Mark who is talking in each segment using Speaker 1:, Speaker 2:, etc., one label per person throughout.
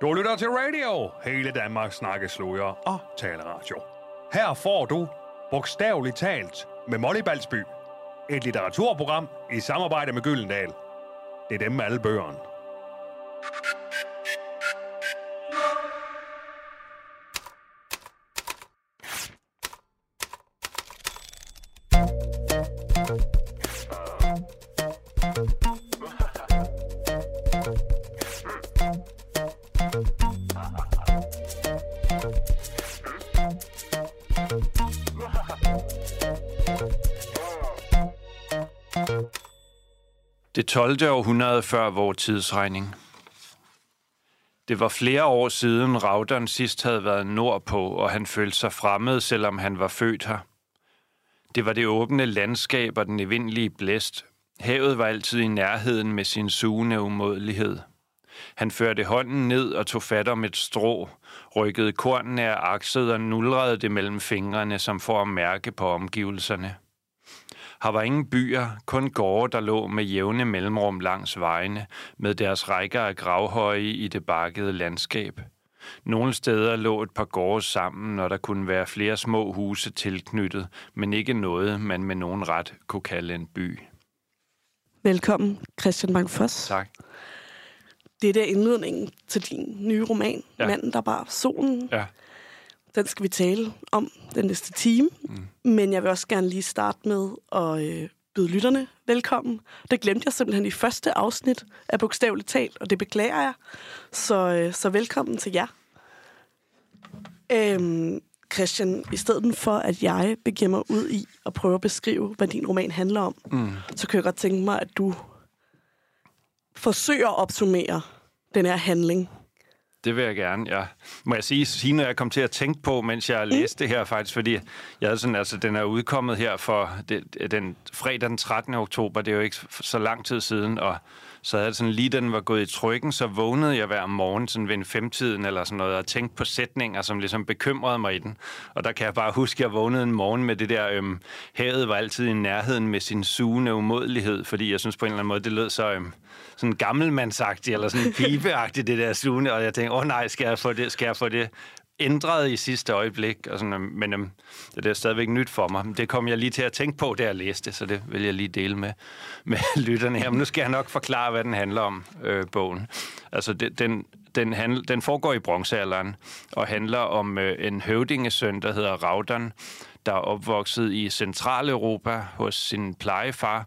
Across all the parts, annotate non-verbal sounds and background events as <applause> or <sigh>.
Speaker 1: Du lytter til radio, hele Danmark snakkesluger og taleradio. Her får du, bogstaveligt talt, med Molly Balsby, et litteraturprogram i samarbejde med Gyldendal. Det er dem med alle bøgerne.
Speaker 2: 12. århundrede før vores tidsregning. Det var flere år siden Raudern sidst havde været nordpå, og han følte sig fremmed, selvom han var født her. Det var det åbne landskab og den evindelige blæst. Havet var altid i nærheden med sin sugende umådelighed. Han førte hånden ned og tog fat om et strå, rykkede kornene af akset og nulrede det mellem fingrene, som for at mærke på omgivelserne. Her var ingen byer, kun gårde, der lå med jævne mellemrum langs vejene, med deres rækker af gravhøje i det bakkede landskab. Nogle steder lå et par gårde sammen, og der kunne være flere små huse tilknyttet, men ikke noget, man med nogen ret kunne kalde en by.
Speaker 3: Velkommen, Christian Bang Foss.
Speaker 2: Tak.
Speaker 3: Det er indledningen til din nye roman,
Speaker 2: Ja.
Speaker 3: ja. Manden, der bar solen.
Speaker 2: Ja.
Speaker 3: Den skal vi tale om den næste time. Mm. Men jeg vil også gerne lige starte med at øh, byde lytterne velkommen. Det glemte jeg simpelthen i første afsnit af Bogstaveligt Talt, og det beklager jeg. Så, øh, så velkommen til jer. Øhm, Christian, i stedet for at jeg begiver mig ud i at prøve at beskrive, hvad din roman handler om, mm. så kan jeg godt tænke mig, at du forsøger at opsummere den her handling.
Speaker 2: Det vil jeg gerne, ja. Må jeg sige, noget, jeg kom til at tænke på, mens jeg læste det her faktisk, fordi jeg havde sådan, altså, den er udkommet her for det, den fredag den 13. oktober, det er jo ikke så lang tid siden, og så havde jeg sådan lige, da den var gået i trykken, så vågnede jeg hver morgen sådan ved en femtiden eller sådan noget, og tænkte på sætninger, som ligesom bekymrede mig i den. Og der kan jeg bare huske, at jeg vågnede en morgen med det der, øhm, havet var altid i nærheden med sin sugende umådelighed, fordi jeg synes på en eller anden måde, det lød så øhm, sådan gammelmandsagtigt, eller sådan pibeagtigt, det der sugende, og jeg tænkte, åh oh, nej, skal jeg få det, skal jeg få det ændret i sidste øjeblik, og sådan, øhm, men øhm, det er stadigvæk nyt for mig. Det kom jeg lige til at tænke på, da jeg læste, så det vil jeg lige dele med, med <laughs> lytterne her. Men nu skal jeg nok forklare, hvad den handler om, øh, bogen. Altså, det, den, den, handl, den foregår i bronzealderen, og handler om øh, en høvdingesøn, der hedder Raudan, der er opvokset i Centraleuropa hos sin plejefar,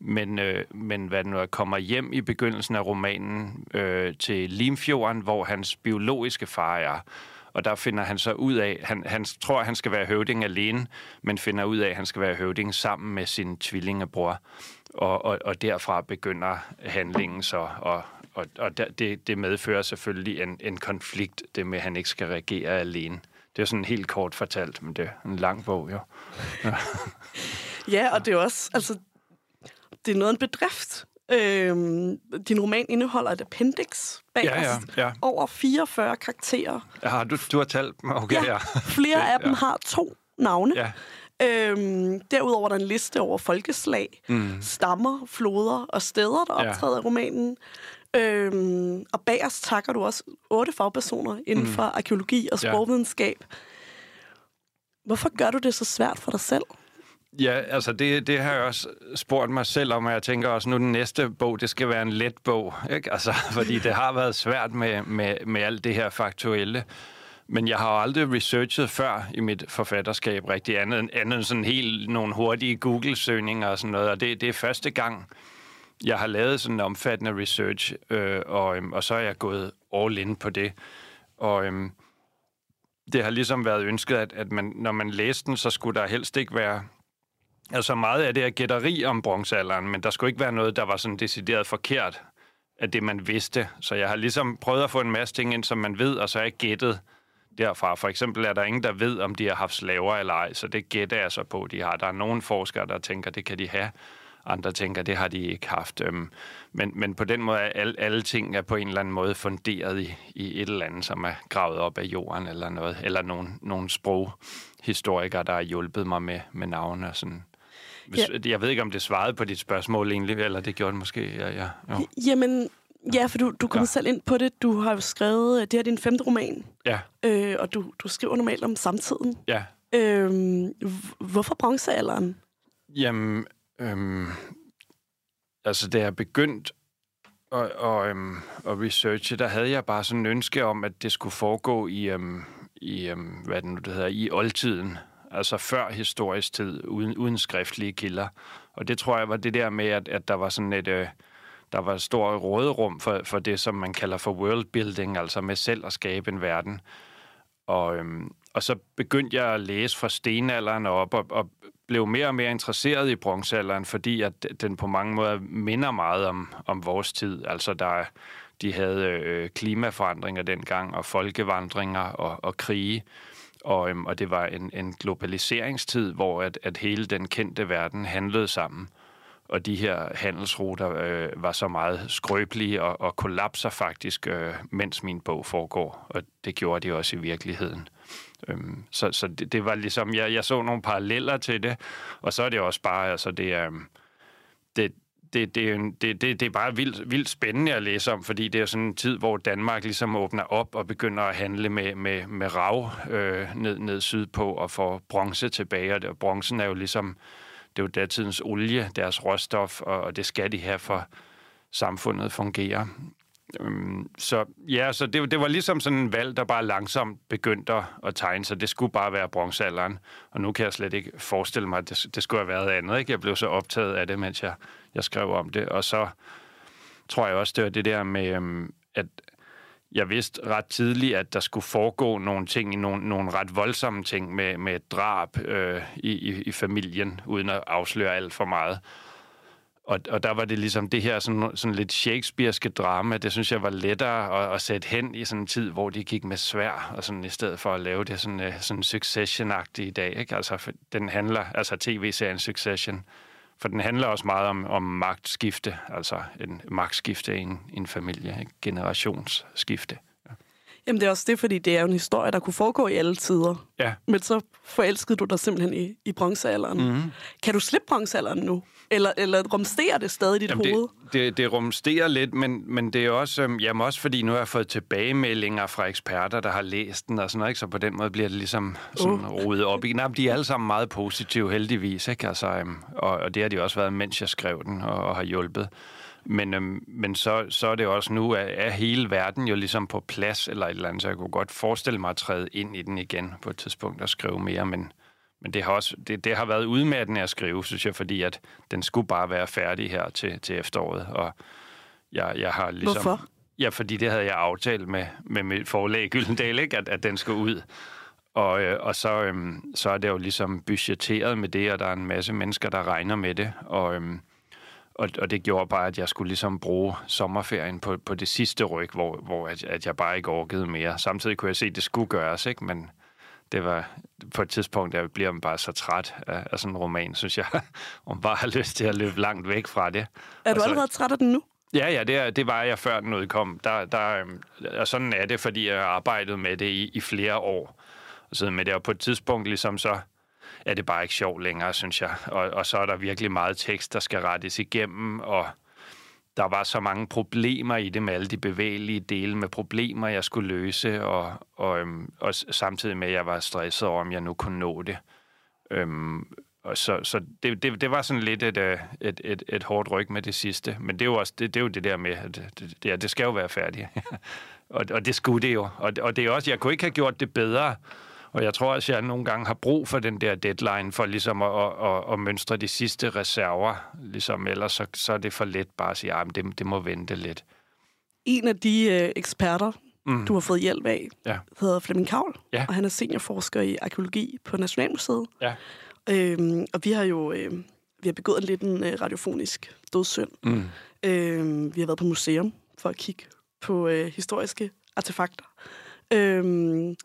Speaker 2: men, øh, men hvad nu er, kommer hjem i begyndelsen af romanen øh, til Limfjorden, hvor hans biologiske far er. Og der finder han så ud af, han, han tror, han skal være høvding alene, men finder ud af, at han skal være høvding sammen med sin tvillingebror. Og, og, og derfra begynder handlingen så, og, og, og der- det, det medfører selvfølgelig en, en konflikt, det med, at han ikke skal regere alene. Det er sådan helt kort fortalt, men det er en lang bog, jo. <laughs>
Speaker 3: Ja, og det er også, altså, det er noget af en bedrift. Øhm, din roman indeholder et appendix bag
Speaker 2: Ja, ja, ja.
Speaker 3: Over 44 karakterer.
Speaker 2: Ja, du, du har talt okay, ja.
Speaker 3: Flere af dem
Speaker 2: Ja.
Speaker 3: har to navne.
Speaker 2: Ja,
Speaker 3: Øhm, derudover er der en liste over folkeslag, mm. stammer, floder og steder, der
Speaker 2: Ja.
Speaker 3: optræder i romanen. Øhm, og bag os takker du også otte fagpersoner inden for arkeologi og
Speaker 2: Ja.
Speaker 3: sprogvidenskab. Hvorfor gør du det så svært for dig selv?
Speaker 2: Ja, altså det, det har jeg også spurgt mig selv om, og jeg tænker også, nu den næste bog, det skal være en let bog, ikke? Altså, <laughs> fordi det har været svært med, med, med alt det her faktuelle. Men jeg har aldrig researchet før i mit forfatterskab rigtig andet, andet end sådan helt nogle hurtige Google-søgninger og sådan noget, og det, det er første gang, jeg har lavet sådan en omfattende research, øh, og, øhm, og så er jeg gået all in på det. Og øhm, det har ligesom været ønsket, at, at man, når man læste den, så skulle der helst ikke være Altså meget af det er gætteri om bronzealderen, men der skulle ikke være noget, der var sådan decideret forkert af det, man vidste. Så jeg har ligesom prøvet at få en masse ting ind, som man ved, og så er jeg gættet derfra. For eksempel er der ingen, der ved, om de har haft slaver eller ej, så det gætter jeg så på, de har. Der er nogle forskere, der tænker, det kan de have. Andre tænker, det har de ikke haft. Øhm, men, men på den måde er alle, alle ting er på en eller anden måde funderet i, i et eller andet, som er gravet op af jorden eller noget. Eller nogle, nogle sproghistorikere, der har hjulpet mig med, med navne og sådan. Hvis,
Speaker 3: Ja.
Speaker 2: Jeg ved ikke, om det svarede på dit spørgsmål egentlig, eller det gjorde det måske. Ja, ja, jo.
Speaker 3: Jamen, Ja, for du, du kommer
Speaker 2: Ja.
Speaker 3: selv ind på det. Du har jo skrevet, det her er din femte roman,
Speaker 2: Ja,
Speaker 3: øh, og du, du skriver normalt om samtiden.
Speaker 2: ja.
Speaker 3: Øh, hvorfor bronzealderen?
Speaker 2: Jamen, øhm, altså da jeg begyndte at, og, øhm, at researche, der havde jeg bare sådan en ønske om, at det skulle foregå i, øhm, i øhm, hvad det nu det hedder, i oldtiden. Altså før historisk tid, uden, uden skriftlige kilder. Og det tror jeg var det der med, at, at der var sådan et... Øh, der var stor råderum for, for det, som man kalder for world building, altså med selv at skabe en verden. Og, øhm, og så begyndte jeg at læse fra stenalderen op, og, og blev mere og mere interesseret i bronzealderen, fordi at den på mange måder minder meget om, om vores tid. Altså der, de havde øh, klimaforandringer dengang, og folkevandringer og, og krige. Og, øhm, og det var en, en globaliseringstid, hvor at, at hele den kendte verden handlede sammen. Og de her handelsruter øh, var så meget skrøbelige og, og kollapser faktisk, øh, mens min bog foregår. Og det gjorde de også i virkeligheden. Øhm, så så det, det var ligesom, jeg, jeg så nogle paralleller til det, og så er det også bare, altså det er, Øh, det, det, er en- det, det, det er bare vildt, vildt spændende at læse om, fordi det er sådan en tid, hvor Danmark ligesom åbner op og begynder at handle med, med, med rav øh, ned, ned sydpå og får bronze tilbage. Og det- og bronzen er jo ligesom, det er jo datidens olie, deres råstof, og, og det skal de have for samfundet fungerer. Øhm, så ja, så det, det var ligesom sådan en valg, der bare langsomt begyndte at- tegne sig. Det skulle bare være bronzealderen, og nu kan jeg slet ikke forestille mig, at det, det skulle have været andet. Ikke? Jeg blev så optaget af det, mens jeg, jeg skrev om det, og så tror jeg også, det var det der med, øhm, at jeg vidste ret tidligt, at der skulle foregå nogle ting, i nogle, nogle ret voldsomme ting med, med drab øh, i, i, i familien, uden at afsløre alt for meget. Og, og der var det ligesom det her sådan, sådan lidt shakespearske drama, det synes jeg var lettere at, at sætte hen i sådan en tid, hvor de gik med svær, og sådan i stedet for at lave det sådan, øh, sådan succession i dag. Ikke? Altså, for den handler, altså tv-serien Succession, for den handler også meget om, om magtskifte, altså en magtskifte i en, i en familie, generationsskifte.
Speaker 3: Jamen det er også det, fordi det er jo en historie, der kunne foregå i alle tider.
Speaker 2: Ja,
Speaker 3: Men så forelskede du dig simpelthen i, i bronzealderen.
Speaker 2: Mhm.
Speaker 3: Mm. Kan du slippe bronzealderen nu? Eller, eller rumsterer det stadig i dit
Speaker 2: Jamen,
Speaker 3: hoved?
Speaker 2: det, det, det rumsterer lidt, men, men det er også, øhm, jamen også fordi nu har jeg fået tilbagemeldinger fra eksperter, der har læst den og sådan noget, ikke? så på den måde bliver det ligesom sådan
Speaker 3: Uh.
Speaker 2: rodet op i. Nej, de er alle sammen meget positive, heldigvis, ikke? Altså, øhm, og, og det har de også været, mens jeg skrev den og, og har hjulpet. Men, øhm, men så, så er det også nu, at er hele verden jo ligesom på plads eller et eller andet, så jeg kunne godt forestille mig at træde ind i den igen på et tidspunkt og skrive mere, men, men det har også det, det har været udmattende at skrive, synes jeg, fordi at den skulle bare være færdig her til, til efteråret, og jeg, jeg har ligesom...
Speaker 3: Hvorfor?
Speaker 2: Ja, fordi det havde jeg aftalt med, med mit forlag Gyldendal, ikke? At, at den skulle ud. Og, øh, og så, øhm, så er det jo ligesom budgetteret med det, og der er en masse mennesker, der regner med det. Og, øhm, og, og det gjorde bare, at jeg skulle ligesom bruge sommerferien på, på det sidste ryg, hvor, hvor at, at jeg bare ikke orkede mere. Samtidig kunne jeg se, at det skulle gøres, ikke? men det var på et tidspunkt, der bliver man bare så træt af, af sådan en roman, synes jeg, <laughs> man bare har lyst til at løbe langt væk fra det.
Speaker 3: Er du
Speaker 2: Altså-
Speaker 3: allerede træt af den nu?
Speaker 2: Ja, ja, det, er, det var jeg før den udkom. Der, der, øhm, og sådan er det, fordi jeg har arbejdet med det i, i flere år. Og, så med det, og på et tidspunkt ligesom så er det bare ikke sjovt længere, synes jeg. Og, og så er der virkelig meget tekst, der skal rettes igennem, og der var så mange problemer i det med alle de bevægelige dele med problemer, jeg skulle løse, og, og, øhm, og samtidig med, at jeg var stresset over, om jeg nu kunne nå det. Øhm, og så så det, det, det var sådan lidt et, øh, et, et, et hårdt ryg med det sidste. Men det er jo også det, det, er jo det der med, at det, det, ja, det skal jo være færdigt. <laughs> og, og det skulle det jo. Og, og det er også, jeg kunne ikke have gjort det bedre. Og jeg tror også, jeg nogle gange har brug for den der deadline, for ligesom at, at, at, at mønstre de sidste reserver. Ligesom, ellers så, så er det for let bare at sige, at det, det må vente lidt.
Speaker 3: En af de øh, eksperter, mm. du har fået hjælp af,
Speaker 2: Ja.
Speaker 3: hedder Flemming Kavl,
Speaker 2: Ja.
Speaker 3: og han er seniorforsker i arkeologi på Nationalmuseet.
Speaker 2: Ja.
Speaker 3: Øhm, og vi har jo øh, vi har begået en lidt en øh, radiofonisk dødssynd.
Speaker 2: Mm.
Speaker 3: Øhm, vi har været på museum for at kigge på øh, historiske artefakter. Øhm,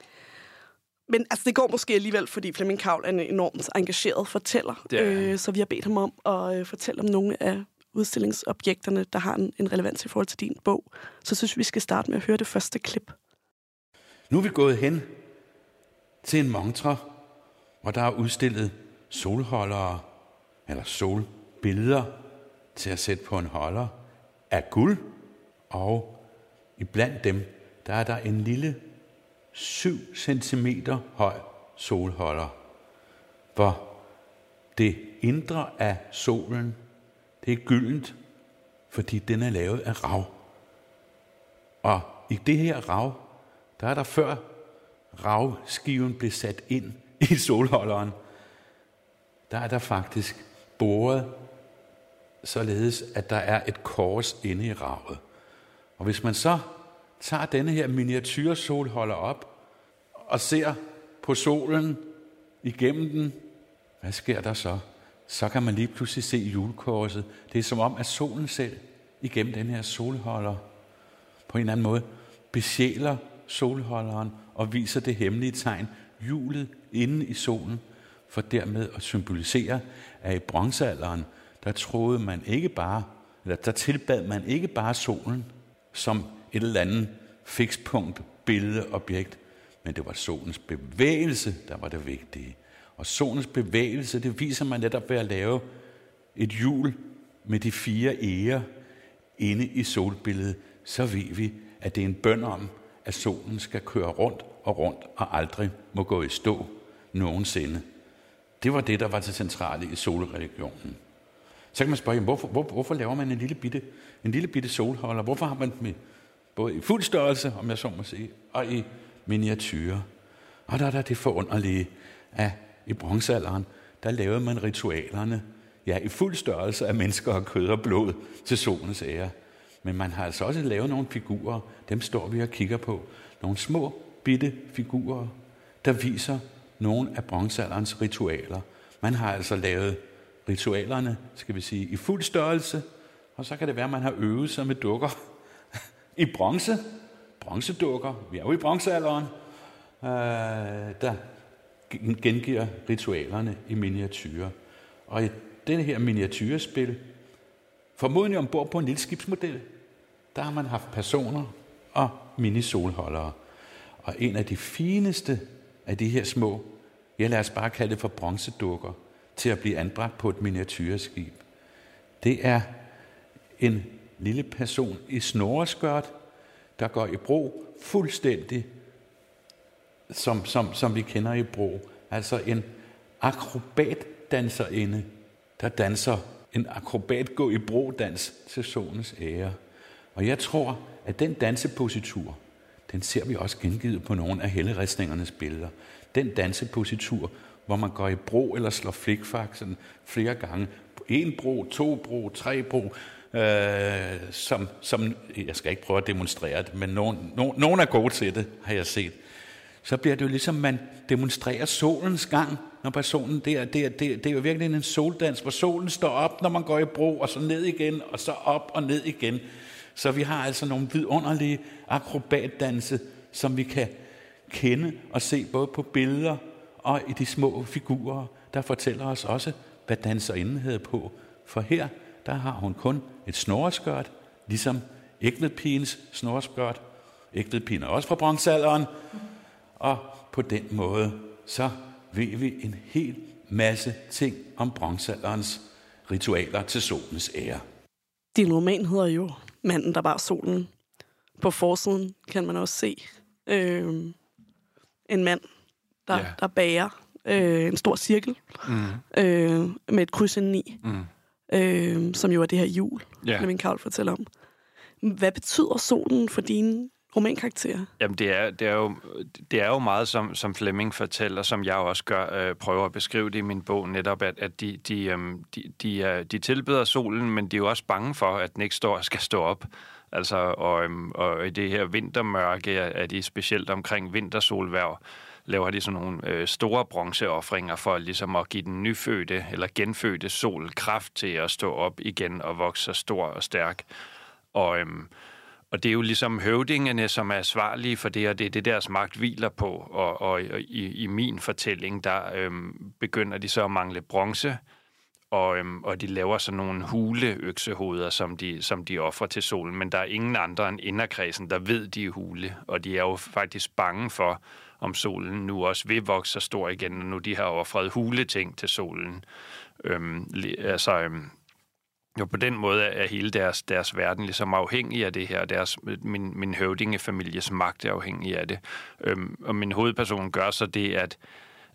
Speaker 3: men altså, det går måske alligevel, fordi Flemming Kavl er en enormt engageret fortæller.
Speaker 2: Er han.
Speaker 3: øh, så vi har bedt ham om at øh, fortælle om nogle af udstillingsobjekterne, der har en, en relevans i forhold til din bog. Så synes vi skal starte med at høre det første klip.
Speaker 4: Nu er vi gået hen til en montre, hvor der er udstillet solholdere, eller solbilleder til at sætte på en holder af guld Og i blandt dem, der er der en lille 7 cm høj solholder, hvor det indre af solen, det er gyldent, fordi den er lavet af rav. Og i det her rav, der er der før ravskiven blev sat ind i solholderen, der er der faktisk boret således, at der er et kors inde i ravet. Og hvis man så tager denne her miniatyrsolholder op og ser på solen igennem den, hvad sker der så? Så kan man lige pludselig se julekorset. Det er som om, at solen selv igennem den her solholder på en eller anden måde besjæler solholderen og viser det hemmelige tegn, hjulet inde i solen, for dermed at symbolisere, at i bronzealderen, der troede man ikke bare, eller der tilbad man ikke bare solen som et eller andet fikspunkt, billede, objekt, men det var solens bevægelse, der var det vigtige. Og solens bevægelse, det viser man netop ved at lave et hjul med de fire ære inde i solbilledet. Så ved vi, at det er en bøn om, at solen skal køre rundt og rundt og aldrig må gå i stå nogensinde. Det var det, der var det centrale i solreligionen. Så kan man spørge, hvorfor, hvor, hvorfor laver man en lille bitte, en lille bitte solholder? Hvorfor har man med både i fuld størrelse, om jeg så må sige, og i miniature. Og der er der det forunderlige, at i bronzealderen, der lavede man ritualerne, ja, i fuld størrelse af mennesker og kød og blod til solens ære. Men man har altså også lavet nogle figurer, dem står vi og kigger på. Nogle små, bitte figurer, der viser nogle af bronzealderens ritualer. Man har altså lavet ritualerne, skal vi sige, i fuld størrelse, og så kan det være, at man har øvet sig med dukker i bronze. Bronzedukker, vi er jo i bronzealderen, øh, der gengiver ritualerne i miniatyrer. Og i denne her miniatyrespil, formodentlig ombord på en lille skibsmodel, der har man haft personer og minisolholdere. Og en af de fineste af de her små, jeg lader os bare kalde det for bronzedukker, til at blive anbragt på et miniatyrskib. Det er en lille person i snoreskørt, der går i bro fuldstændig, som, som, som vi kender i bro. Altså en akrobatdanserinde, der danser en akrobat gå i bro-dans til solens ære. Og jeg tror, at den dansepositur, den ser vi også gengivet på nogle af helleristningernes billeder. Den dansepositur, hvor man går i bro eller slår flikfak sådan flere gange. En bro, to bro, tre bro, øh, som, som, jeg skal ikke prøve at demonstrere det, men nogen, nogen, nogen er gode til det, har jeg set. Så bliver det jo ligesom, man demonstrerer solens gang, når personen, der, der, det, er, det, det er jo virkelig en soldans, hvor solen står op, når man går i bro, og så ned igen, og så op og ned igen. Så vi har altså nogle vidunderlige akrobatdanse, som vi kan kende og se både på billeder og i de små figurer, der fortæller os også, hvad danserinden havde på. For her, der har hun kun et snoreskørt, ligesom ægtvedpigens snoreskørt. Ægtvedpigen er også fra bronzealderen. Og på den måde, så ved vi en hel masse ting om bronzealderens ritualer til solens ære.
Speaker 3: Din roman hedder jo Manden, der bar solen. På forsiden kan man også se øh, en mand, der, yeah. der bærer øh, en stor cirkel mm. øh, med et kryds indeni, mm. Øh, som jo er det her jul, yeah. min Karl fortæller om. Hvad betyder solen for dine romankarakterer?
Speaker 2: Jamen, det er, det er, jo, det er jo meget, som, som Flemming fortæller, som jeg også gør, øh, prøver at beskrive det i min bog, netop at, at de, de, øh, de, de, øh, de tilbeder solen, men de er jo også bange for, at den ikke står, <laughs> skal stå op. Altså, og, øhm, og i det her vintermørke er de specielt omkring vintersolværv, laver de sådan nogle øh, store bronzeoffringer for ligesom at give den nyfødte eller genfødte sol kraft til at stå op igen og vokse så stor og stærk. Og, øhm, og det er jo ligesom høvdingene, som er ansvarlige for det, og det er det, deres magt hviler på. Og, og, og i, i min fortælling, der øhm, begynder de så at mangle bronze, og, øhm, og de laver sådan nogle huleøksehoveder, som de, som de offrer til solen. Men der er ingen andre end inderkredsen, der ved, de er hule, og de er jo faktisk bange for, om solen nu også vil vokse så stor igen, når nu de har offret huleting til solen. Øhm, altså, øhm, jo på den måde er hele deres, deres verden ligesom afhængig af det her. Deres, min, min høvdingefamilies magt er afhængig af det. Øhm, og min hovedperson gør så det, at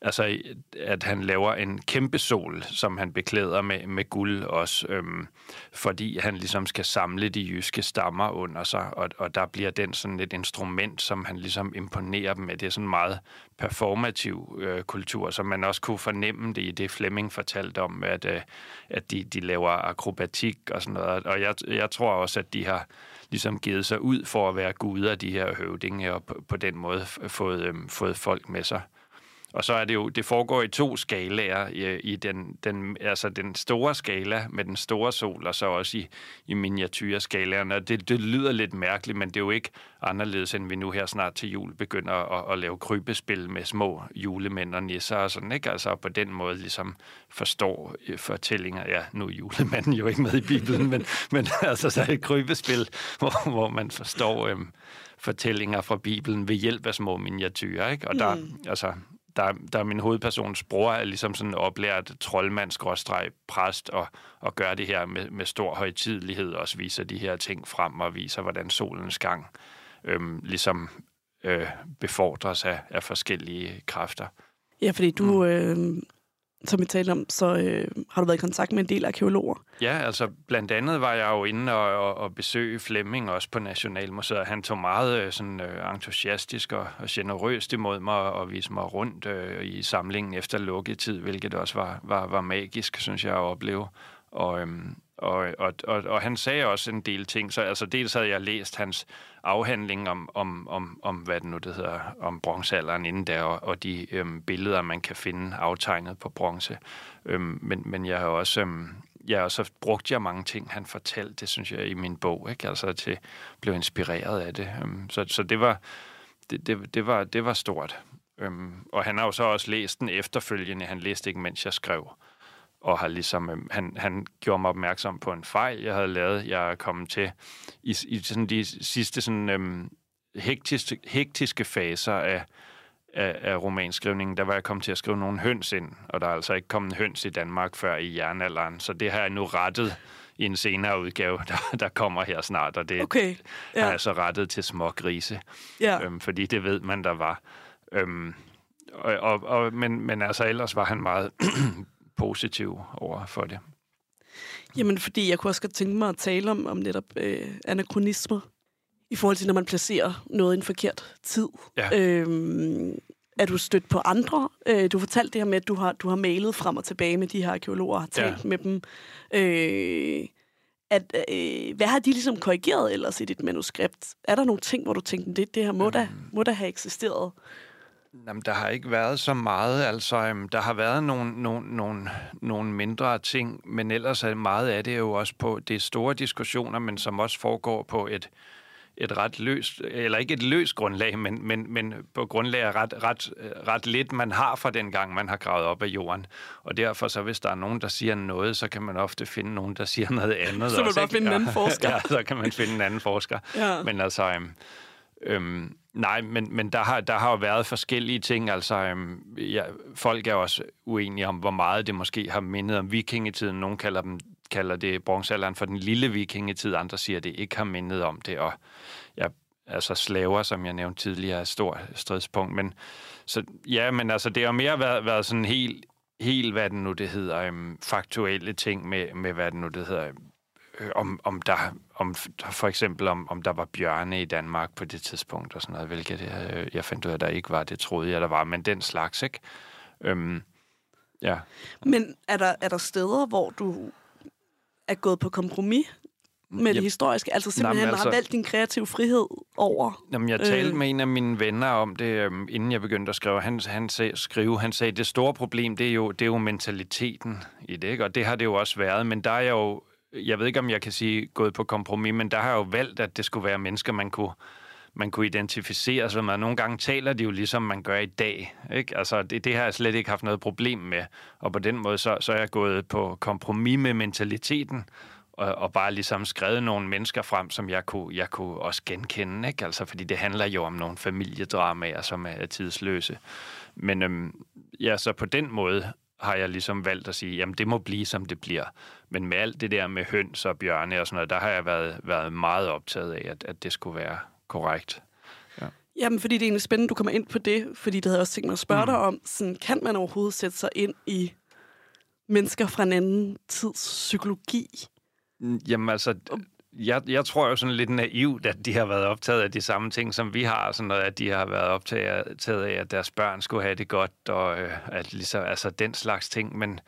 Speaker 2: Altså, at han laver en kæmpe sol, som han beklæder med, med guld også, øhm, fordi han ligesom skal samle de jyske stammer under sig, og, og der bliver den sådan et instrument, som han ligesom imponerer dem med. Det er sådan meget performativ øh, kultur, som man også kunne fornemme det i det Flemming fortalte om, at, øh, at de, de laver akrobatik og sådan noget. Og jeg, jeg tror også, at de har ligesom givet sig ud for at være guder, de her høvdinge, og på, på den måde fået, øh, fået folk med sig. Og så er det jo, det foregår i to skalaer, i, i den, den, altså den store skala med den store sol, og så også i, i miniatyrskalaerne. Det, det lyder lidt mærkeligt, men det er jo ikke anderledes, end vi nu her snart til jul begynder at, at lave krybespil med små julemænd og nisser og sådan, ikke? Altså på den måde ligesom forstår øh, fortællinger. Ja, nu er julemanden jo ikke med i Bibelen, men, <laughs> men altså så er et krybespil, <laughs> hvor, hvor man forstår øhm, fortællinger fra Bibelen ved hjælp af små miniatyrer, ikke? Og der, mm. altså, der, der er min hovedpersons bror er ligesom sådan en oplært troldmand, præst, og, og gør det her med, med stor højtidlighed, og også viser de her ting frem, og viser, hvordan solens gang øhm, ligesom øh, befordres af, af forskellige kræfter.
Speaker 3: Ja, fordi du, mm. øh, som vi talte om, så øh, har du været i kontakt med en del arkeologer.
Speaker 2: Ja, altså blandt andet var jeg jo inde og, og, og besøge Flemming også på Nationalmuseet. Han tog meget øh, sådan, øh, entusiastisk og, og generøst imod mig og viste mig rundt øh, i samlingen efter lukketid, hvilket også var, var, var magisk, synes jeg, at opleve. Og, øhm, og, og, og, og han sagde også en del ting. Så altså, dels havde jeg læst hans afhandling om, om, om, om hvad det nu det hedder, om bronzealderen inden der, og, og de øhm, billeder, man kan finde aftegnet på bronze. Øhm, men, men jeg har også... Øhm, ja, og så brugte jeg mange ting, han fortalte, det synes jeg, i min bog, ikke? Altså til blev inspireret af det. Øhm, så, så det var, det, det, det, var, det var stort. Øhm, og han har jo så også læst den efterfølgende. Han læste ikke, mens jeg skrev og har ligesom, øh, han, han gjorde mig opmærksom på en fejl, jeg havde lavet. Jeg er kommet til i, i sådan de sidste sådan, øhm, hektiske, hektiske faser af, af, af romanskrivningen, der var jeg kommet til at skrive nogle høns ind, og der er altså ikke kommet høns i Danmark før i jernalderen, så det har jeg nu rettet i en senere udgave, <laughs> der, der kommer her snart, og det
Speaker 3: okay. ja.
Speaker 2: har jeg så rettet til små grise, ja. øhm, fordi det ved man, der var. Øhm, og, og, og, men, men altså ellers var han meget <clears throat> positiv over for det.
Speaker 3: Jamen, fordi jeg kunne også godt tænke mig at tale om, om netop øh, anachronismer, i forhold til, når man placerer noget i en forkert tid. Ja. Øhm, er du stødt på andre? Øh, du fortalte det her med, at du har, du har mailet frem og tilbage med de her arkeologer og har talt ja. med dem. Øh, at, øh, hvad har de ligesom korrigeret ellers i dit manuskript? Er der nogle ting, hvor du tænkte, det, det her må, da, må da have eksisteret?
Speaker 2: Jamen, der har ikke været så meget. Altså, øhm, der har været nogle, nogle, nogle, nogle mindre ting, men ellers er meget af det jo også på det store diskussioner, men som også foregår på et, et ret løst, eller ikke et løst grundlag, men, men, men på grundlag af ret, ret, ret lidt, man har fra den gang, man har gravet op af jorden. Og derfor så, hvis der er nogen, der siger noget, så kan man ofte finde nogen, der siger noget andet. <laughs>
Speaker 3: så man bare finde en anden forsker. <laughs>
Speaker 2: Ja, så kan man finde en anden forsker. Ja. Men altså, øhm, øhm, Nej, men, men der, har, der har jo været forskellige ting. Altså, øhm, ja, folk er også uenige om, hvor meget det måske har mindet om vikingetiden. Nogle kalder, dem, kalder det bronzealderen for den lille vikingetid, andre siger, at det ikke har mindet om det. Og ja, altså slaver, som jeg nævnte tidligere, er et stort stridspunkt. Men, så, ja, men altså, det har mere været, været sådan helt, helt, hvad det nu det hedder, øhm, faktuelle ting med, med, hvad det nu det hedder, øhm, øh, om, om der om for eksempel om, om der var bjørne i Danmark på det tidspunkt og sådan noget, hvilket jeg, øh, jeg fandt ud af, der ikke var. Det troede jeg, der var, men den slags, ikke? Øhm, ja.
Speaker 3: Men er der, er der steder, hvor du er gået på kompromis med yep. det historiske? Altså simpelthen jamen, altså, har valgt din kreative frihed over?
Speaker 2: Jamen, jeg talte øh, med en af mine venner om det, øhm, inden jeg begyndte at skrive. Han, han, sag, skrive. han sagde, det store problem, det er, jo, det er jo mentaliteten i det, ikke? og det har det jo også været. Men der er jeg jo jeg ved ikke, om jeg kan sige gået på kompromis, men der har jeg jo valgt, at det skulle være mennesker, man kunne, man kunne identificere sig med. Nogle gange taler de jo ligesom man gør i dag. Ikke? Altså, det, det har jeg slet ikke haft noget problem med. Og på den måde, så, så er jeg gået på kompromis med mentaliteten, og, og bare ligesom skrevet nogle mennesker frem, som jeg kunne, jeg kunne også genkende. Ikke? Altså, fordi det handler jo om nogle familiedramaer, som er tidsløse. Men øhm, ja, så på den måde har jeg ligesom valgt at sige, jamen det må blive, som det bliver. Men med alt det der med høns og bjørne og sådan noget, der har jeg været, været meget optaget af, at, at det skulle være korrekt.
Speaker 3: Jamen, fordi det er egentlig spændende, du kommer ind på det, fordi det havde jeg også tænkt mig at spørge mm. dig om. Sådan, kan man overhovedet sætte sig ind i mennesker fra en anden tids psykologi?
Speaker 2: Jamen altså, jeg, jeg tror jo sådan lidt naivt, at de har været optaget af de samme ting, som vi har. Sådan noget, at de har været optaget af, at deres børn skulle have det godt, og øh, at ligesom, altså den slags ting. Men,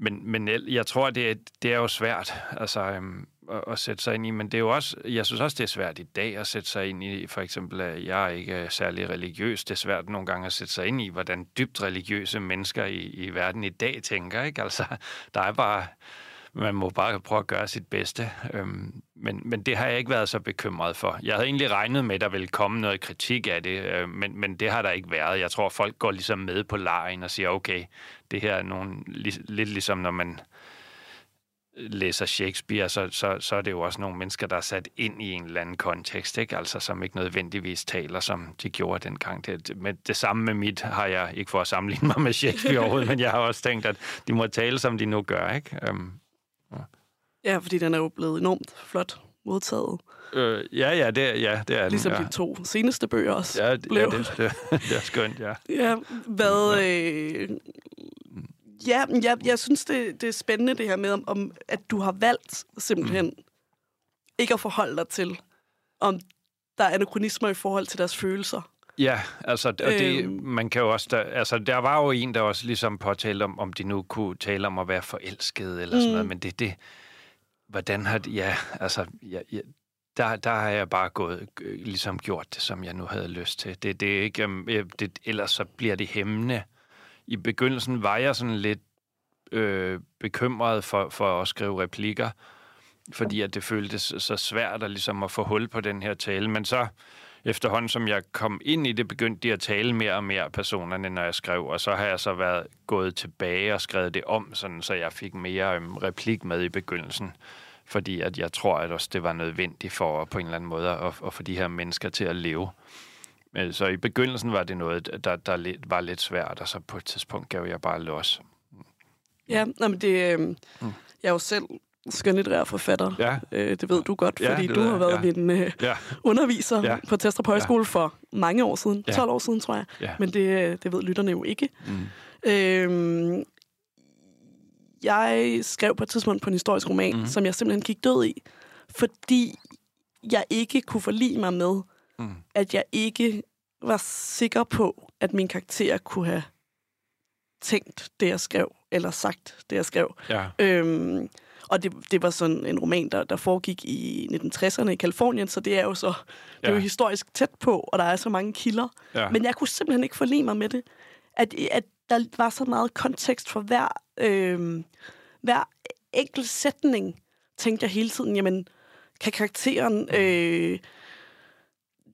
Speaker 2: men, men jeg tror, det, det er jo svært altså, øhm, at, at sætte sig ind i. Men det er jo også, jeg synes også, det er svært i dag at sætte sig ind i, for eksempel, at jeg er ikke særlig religiøs. Det er svært nogle gange at sætte sig ind i, hvordan dybt religiøse mennesker i, i verden i dag tænker. Ikke? Altså, der er bare man må bare prøve at gøre sit bedste. Øhm, men, men det har jeg ikke været så bekymret for. Jeg havde egentlig regnet med, at der ville komme noget kritik af det, øh, men, men det har der ikke været. Jeg tror, folk går ligesom med på lejen og siger, okay, det her er nogen, lidt ligesom når man læser Shakespeare, så, så, så er det jo også nogle mennesker, der er sat ind i en eller anden kontekst, ikke? Altså, som ikke nødvendigvis taler, som de gjorde dengang. Det, men det samme med mit har jeg, ikke for at sammenligne mig med Shakespeare overhovedet, men jeg har også tænkt, at de må tale, som de nu gør, ikke? Um,
Speaker 3: Ja, fordi den er jo blevet enormt flot modtaget.
Speaker 2: Øh, ja, ja, det, ja, det er
Speaker 3: Ligesom
Speaker 2: den, ja.
Speaker 3: de to seneste bøger også
Speaker 2: ja,
Speaker 3: blev.
Speaker 2: Ja, det, det, <laughs> det er skønt, ja.
Speaker 3: ja, hvad... Øh, ja, jeg, jeg synes, det, det er spændende det her med, om, om at du har valgt simpelthen mm. ikke at forholde dig til, om der er anachronismer i forhold til deres følelser.
Speaker 2: Ja, altså, og det, øhm. man kan jo også, der, altså, der var jo en, der også ligesom påtalte om, om de nu kunne tale om at være forelsket eller mm. sådan noget, men det, det, hvordan har det, ja, altså, ja, ja, der, der har jeg bare gået, øh, ligesom gjort det, som jeg nu havde lyst til. Det, det er ikke, det, ellers så bliver det hæmmende. I begyndelsen var jeg sådan lidt øh, bekymret for, for at skrive replikker, fordi at det føltes så svært at, ligesom at få hul på den her tale. Men så efterhånden som jeg kom ind i det, begyndte de at tale mere og mere personerne, når jeg skrev, og så har jeg så været gået tilbage og skrevet det om, sådan, så jeg fik mere um, replik med i begyndelsen fordi at jeg tror, at også det var nødvendigt for på en eller anden måde at, at få de her mennesker til at leve. Så i begyndelsen var det noget, der, der var lidt svært, og så på et tidspunkt gav jeg bare los.
Speaker 3: Ja, men det, øh, mm. jeg er jo selv skønlitterær forfatter. Ja. Øh, det ved du godt, fordi ja, du har været ja. min øh, ja. underviser ja. på Testrup Højskole ja. for mange år siden. Ja. 12 år siden, tror jeg. Ja. Men det, det ved lytterne jo ikke. Mm. Øh, jeg skrev på et tidspunkt på en historisk roman, mm. som jeg simpelthen gik død i, fordi jeg ikke kunne forlige mig med, mm. at jeg ikke var sikker på, at min karakter kunne have tænkt det, jeg skrev, eller sagt det, jeg skrev. Ja. Øhm, og det, det var sådan en roman, der, der foregik i 1960'erne i Kalifornien, så det er jo så det er ja. jo historisk tæt på, og der er så mange kilder. Ja. Men jeg kunne simpelthen ikke forlige mig med det. At, at der var så meget kontekst for hver, øh, hver enkelt sætning, tænkte jeg hele tiden, jamen, kan karakteren, øh,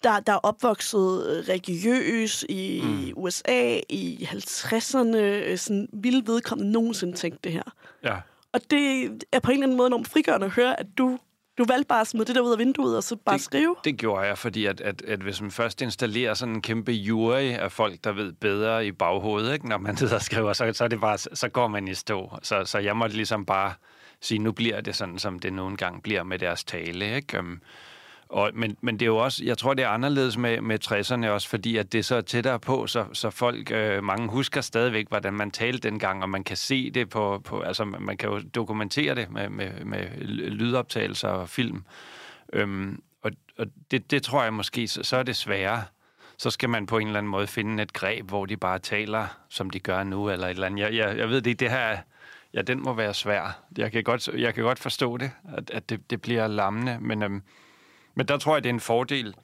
Speaker 3: der, der er opvokset religiøs i mm. USA i 50'erne, øh, sådan, ville vedkommende nogensinde tænke det her. Ja. Og det er på en eller anden måde enormt frigørende at høre, at du du valgte bare at smide det der ud af vinduet, og så bare
Speaker 2: det,
Speaker 3: skrive?
Speaker 2: Det gjorde jeg, fordi at, at, at hvis man først installerer sådan en kæmpe jury af folk, der ved bedre i baghovedet, ikke? når man sidder og skriver, så, så, er det bare, så går man i stå. Så, så jeg måtte ligesom bare sige, nu bliver det sådan, som det nogle gange bliver med deres tale. Ikke? Um, og, men, men det er jo også, jeg tror, det er anderledes med, med 60'erne også, fordi at det er så tættere på, så, så folk, øh, mange husker stadigvæk, hvordan man talte dengang, og man kan se det på, på altså man kan jo dokumentere det med, med, med lydoptagelser og film. Øhm, og og det, det tror jeg måske, så, så er det sværere. Så skal man på en eller anden måde finde et greb, hvor de bare taler, som de gør nu, eller et eller andet. Jeg, jeg, jeg ved det, det her, ja, den må være svær. Jeg kan godt, jeg kan godt forstå det, at, at det, det bliver lammende, men... Øhm, men der tror jeg, det er en fordel,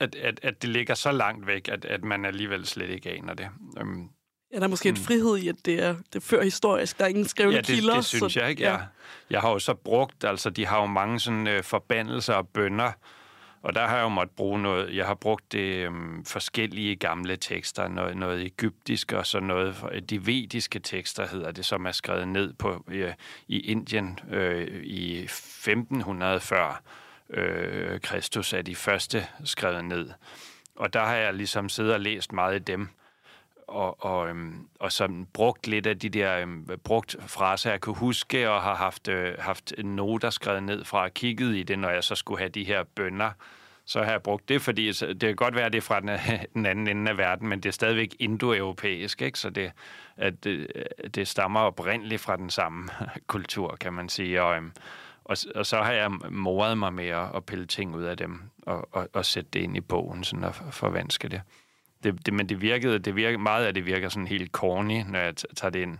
Speaker 2: at, at, at det ligger så langt væk, at, at man alligevel slet ikke aner det. Um,
Speaker 3: ja, der er måske mm. en frihed i, at det er, det er før historisk. Der er ingen skrevne
Speaker 2: ja, det,
Speaker 3: kilder.
Speaker 2: det synes så, jeg ikke. Ja. Jeg, jeg har jo så brugt, altså de har jo mange sådan øh, forbandelser og bønder, og der har jeg jo måttet bruge noget, jeg har brugt det øhm, forskellige gamle tekster, noget, noget egyptisk og så noget, de vediske tekster hedder det, som er skrevet ned på øh, i Indien øh, i 1500 før øh, Kristus er de første skrevet ned. Og der har jeg ligesom siddet og læst meget af dem. og, og, øhm, og sådan brugt lidt af de der øhm, brugt fraser, jeg kunne huske, og har haft, øh, haft noter skrevet ned fra og kigget i det, når jeg så skulle have de her bønder. Så har jeg brugt det, fordi det kan godt være, at det er fra den, <laughs> den anden ende af verden, men det er stadigvæk indoeuropæisk, ikke? så det, at det, det stammer oprindeligt fra den samme <laughs> kultur, kan man sige. Og, øhm, og, og så har jeg moret mig med at, at pille ting ud af dem og, og, og sætte det ind i bogen, sådan at forvanske det det, det, men det virkede, det virkede, meget af det virker sådan helt corny, når jeg tager det ind.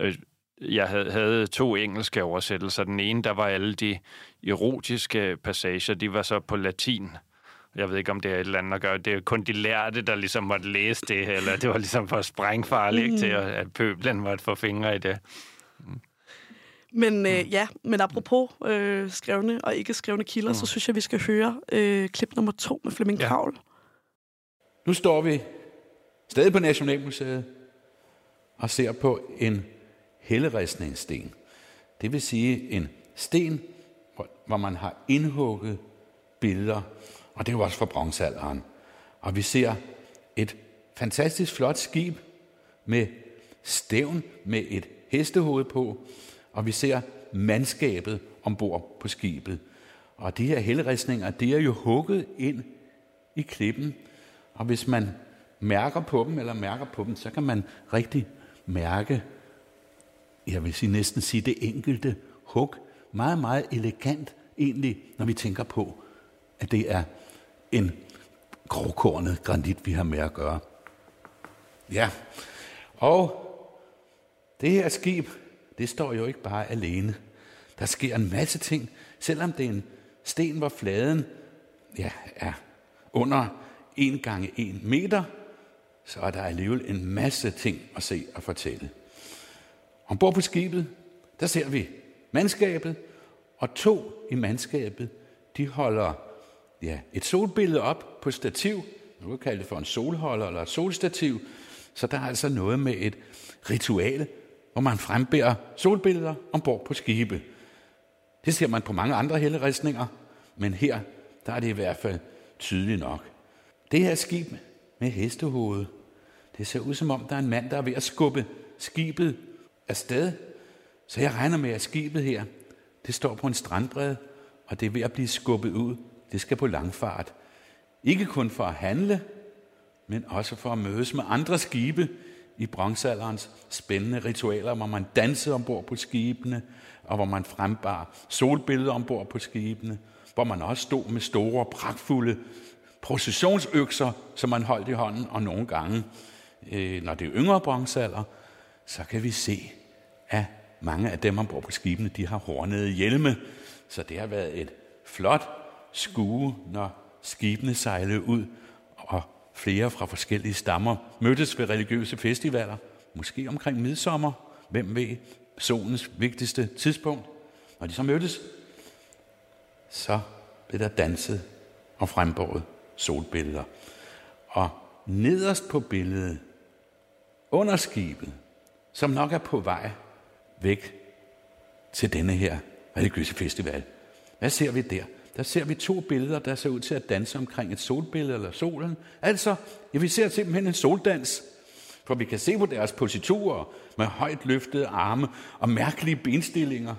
Speaker 2: Øh, jeg havde, havde to engelske oversættelser. Den ene, der var alle de erotiske passager, de var så på latin. Jeg ved ikke, om det er et eller andet at gøre. Det er kun de lærte, der ligesom måtte læse det, eller det var ligesom for sprængfarligt mm. til, at pøblen måtte få fingre i det. Mm.
Speaker 3: Men øh, ja, men apropos øh, skrevne og ikke skrevne kilder, mm. så synes jeg, vi skal høre øh, klip nummer to med Flemming ja. Kravl.
Speaker 4: Nu står vi stadig på Nationalmuseet og ser på en helleristningssten. Det vil sige en sten, hvor man har indhugget billeder, og det er jo også fra bronzealderen. Og vi ser et fantastisk flot skib med stævn med et hestehoved på, og vi ser mandskabet ombord på skibet. Og de her helleristninger, det er jo hugget ind i klippen, og hvis man mærker på dem, eller mærker på dem, så kan man rigtig mærke, jeg vil sige, næsten sige det enkelte hug. Meget, meget elegant egentlig, når vi tænker på, at det er en grovkornet granit, vi har med at gøre. Ja, og det her skib, det står jo ikke bare alene. Der sker en masse ting, selvom det er en sten, hvor fladen ja, er under 1 gange 1 meter, så er der alligevel en masse ting at se og fortælle. Ombord på skibet, der ser vi mandskabet, og to i mandskabet, de holder ja, et solbillede op på stativ. Nu kan kalde det for en solholder eller et solstativ. Så der er altså noget med et ritual, hvor man frembærer solbilleder ombord på skibe. Det ser man på mange andre helleristninger, men her der er det i hvert fald tydeligt nok. Det her skib med hestehoved, det ser ud som om, der er en mand, der er ved at skubbe skibet afsted. Så jeg regner med, at skibet her, det står på en strandbred, og det er ved at blive skubbet ud. Det skal på langfart. Ikke kun for at handle, men også for at mødes med andre skibe i bronzealderens spændende ritualer, hvor man dansede ombord på skibene, og hvor man frembar solbilleder ombord på skibene, hvor man også stod med store, pragtfulde processionsøkser, som man holdt i hånden, og nogle gange, øh, når det er yngre bronzealder, så kan vi se, at mange af dem ombord på skibene, de har hornede hjelme. Så det har været et flot skue, når skibene sejlede ud, flere fra forskellige stammer mødtes ved religiøse festivaler, måske omkring midsommer, hvem ved, solens vigtigste tidspunkt. Når de så mødtes, så blev der danset og frembåret solbilleder. Og nederst på billedet, under skibet, som nok er på vej væk til denne her religiøse festival. Hvad ser vi der? Der ser vi to billeder, der ser ud til at danse omkring et solbillede eller solen. Altså, ja, vi ser simpelthen en soldans, for vi kan se på deres positurer med højt løftede arme og mærkelige benstillinger,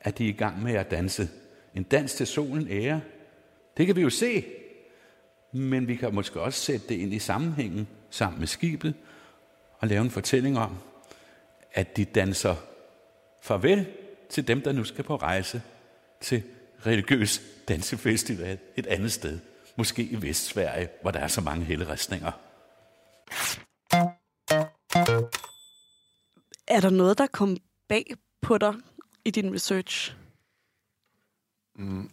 Speaker 4: at de er i gang med at danse. En dans til solen ære. Det kan vi jo se men vi kan måske også sætte det ind i sammenhængen sammen med skibet og lave en fortælling om, at de danser farvel til dem, der nu skal på rejse til religiøs dansefestival et andet sted. Måske i Vestsverige, hvor der er så mange helleristninger.
Speaker 3: Er der noget, der kom bag på dig i din research?
Speaker 2: Mm,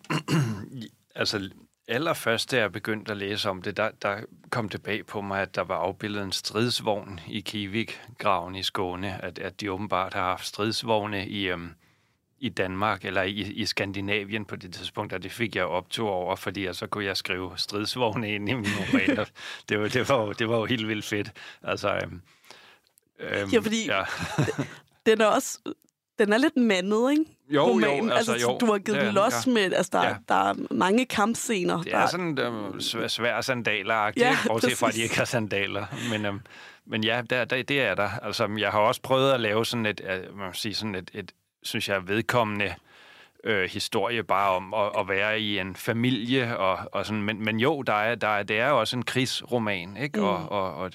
Speaker 2: <clears throat> altså, allerførst, da jeg begyndte at læse om det, der, der kom det bag på mig, at der var afbildet en stridsvogn i Kivik-graven i Skåne, at, at de åbenbart har haft stridsvogne i, øhm, i Danmark, eller i, i Skandinavien på det tidspunkt, og det fik jeg optog over, fordi så kunne jeg skrive stridsvogne ind i mine romaner. <laughs> det, var, det, var, det var jo helt vildt fedt. Altså, øhm,
Speaker 3: øhm, ja, fordi ja. <laughs> den er også den er lidt mandet, ikke?
Speaker 2: Jo, Roman. jo, altså,
Speaker 3: altså
Speaker 2: jo.
Speaker 3: Du har givet den los ja. med, altså der, ja. der er mange kampscener.
Speaker 2: Det er der... sådan um, svære sandaler ja, bortset fra, at de ikke har sandaler. Men, um, men ja, der, der, det er der. Altså, jeg har også prøvet at lave sådan et, øh, man sige, sådan et, et synes jeg, vedkommende øh, historie bare om at, at være i en familie og, og sådan, men, men jo, der er, der er, det er jo også en krigsroman, ikke? Mm. Og, og, og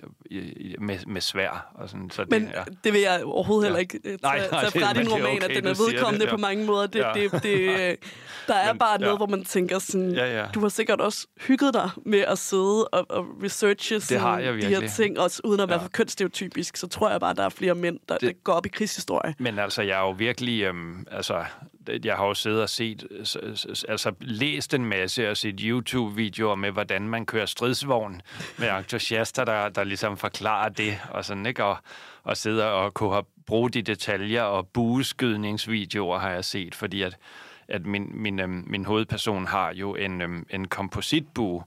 Speaker 2: med, med svær og sådan. Så
Speaker 3: men
Speaker 2: det, ja.
Speaker 3: det vil jeg overhovedet ja. heller ikke tage, nej, nej, tage fra din roman, okay, at den er vedkommende det, ja. på mange måder. Det, ja. det, det, <laughs> det, der er men, bare noget, ja. hvor man tænker sådan, ja, ja. du har sikkert også hygget dig med at sidde og, og researche sådan,
Speaker 2: det har jeg
Speaker 3: de her ting, også uden at være ja. for kønsstereotypisk, så tror jeg bare, der er flere mænd, der, det, der går op i krigshistorie.
Speaker 2: Men altså, jeg er jo virkelig, øhm, altså, jeg har jo siddet og set, øh, altså læst en masse og set YouTube-videoer med, hvordan man kører stridsvogn med entusiaster, der, der ligesom forklarer det, og sådan, ikke? Og, og sidder og kunne have brugt de detaljer, og bueskydningsvideoer har jeg set, fordi at, at min, min, øhm, min hovedperson har jo en, øhm, en kompositbue,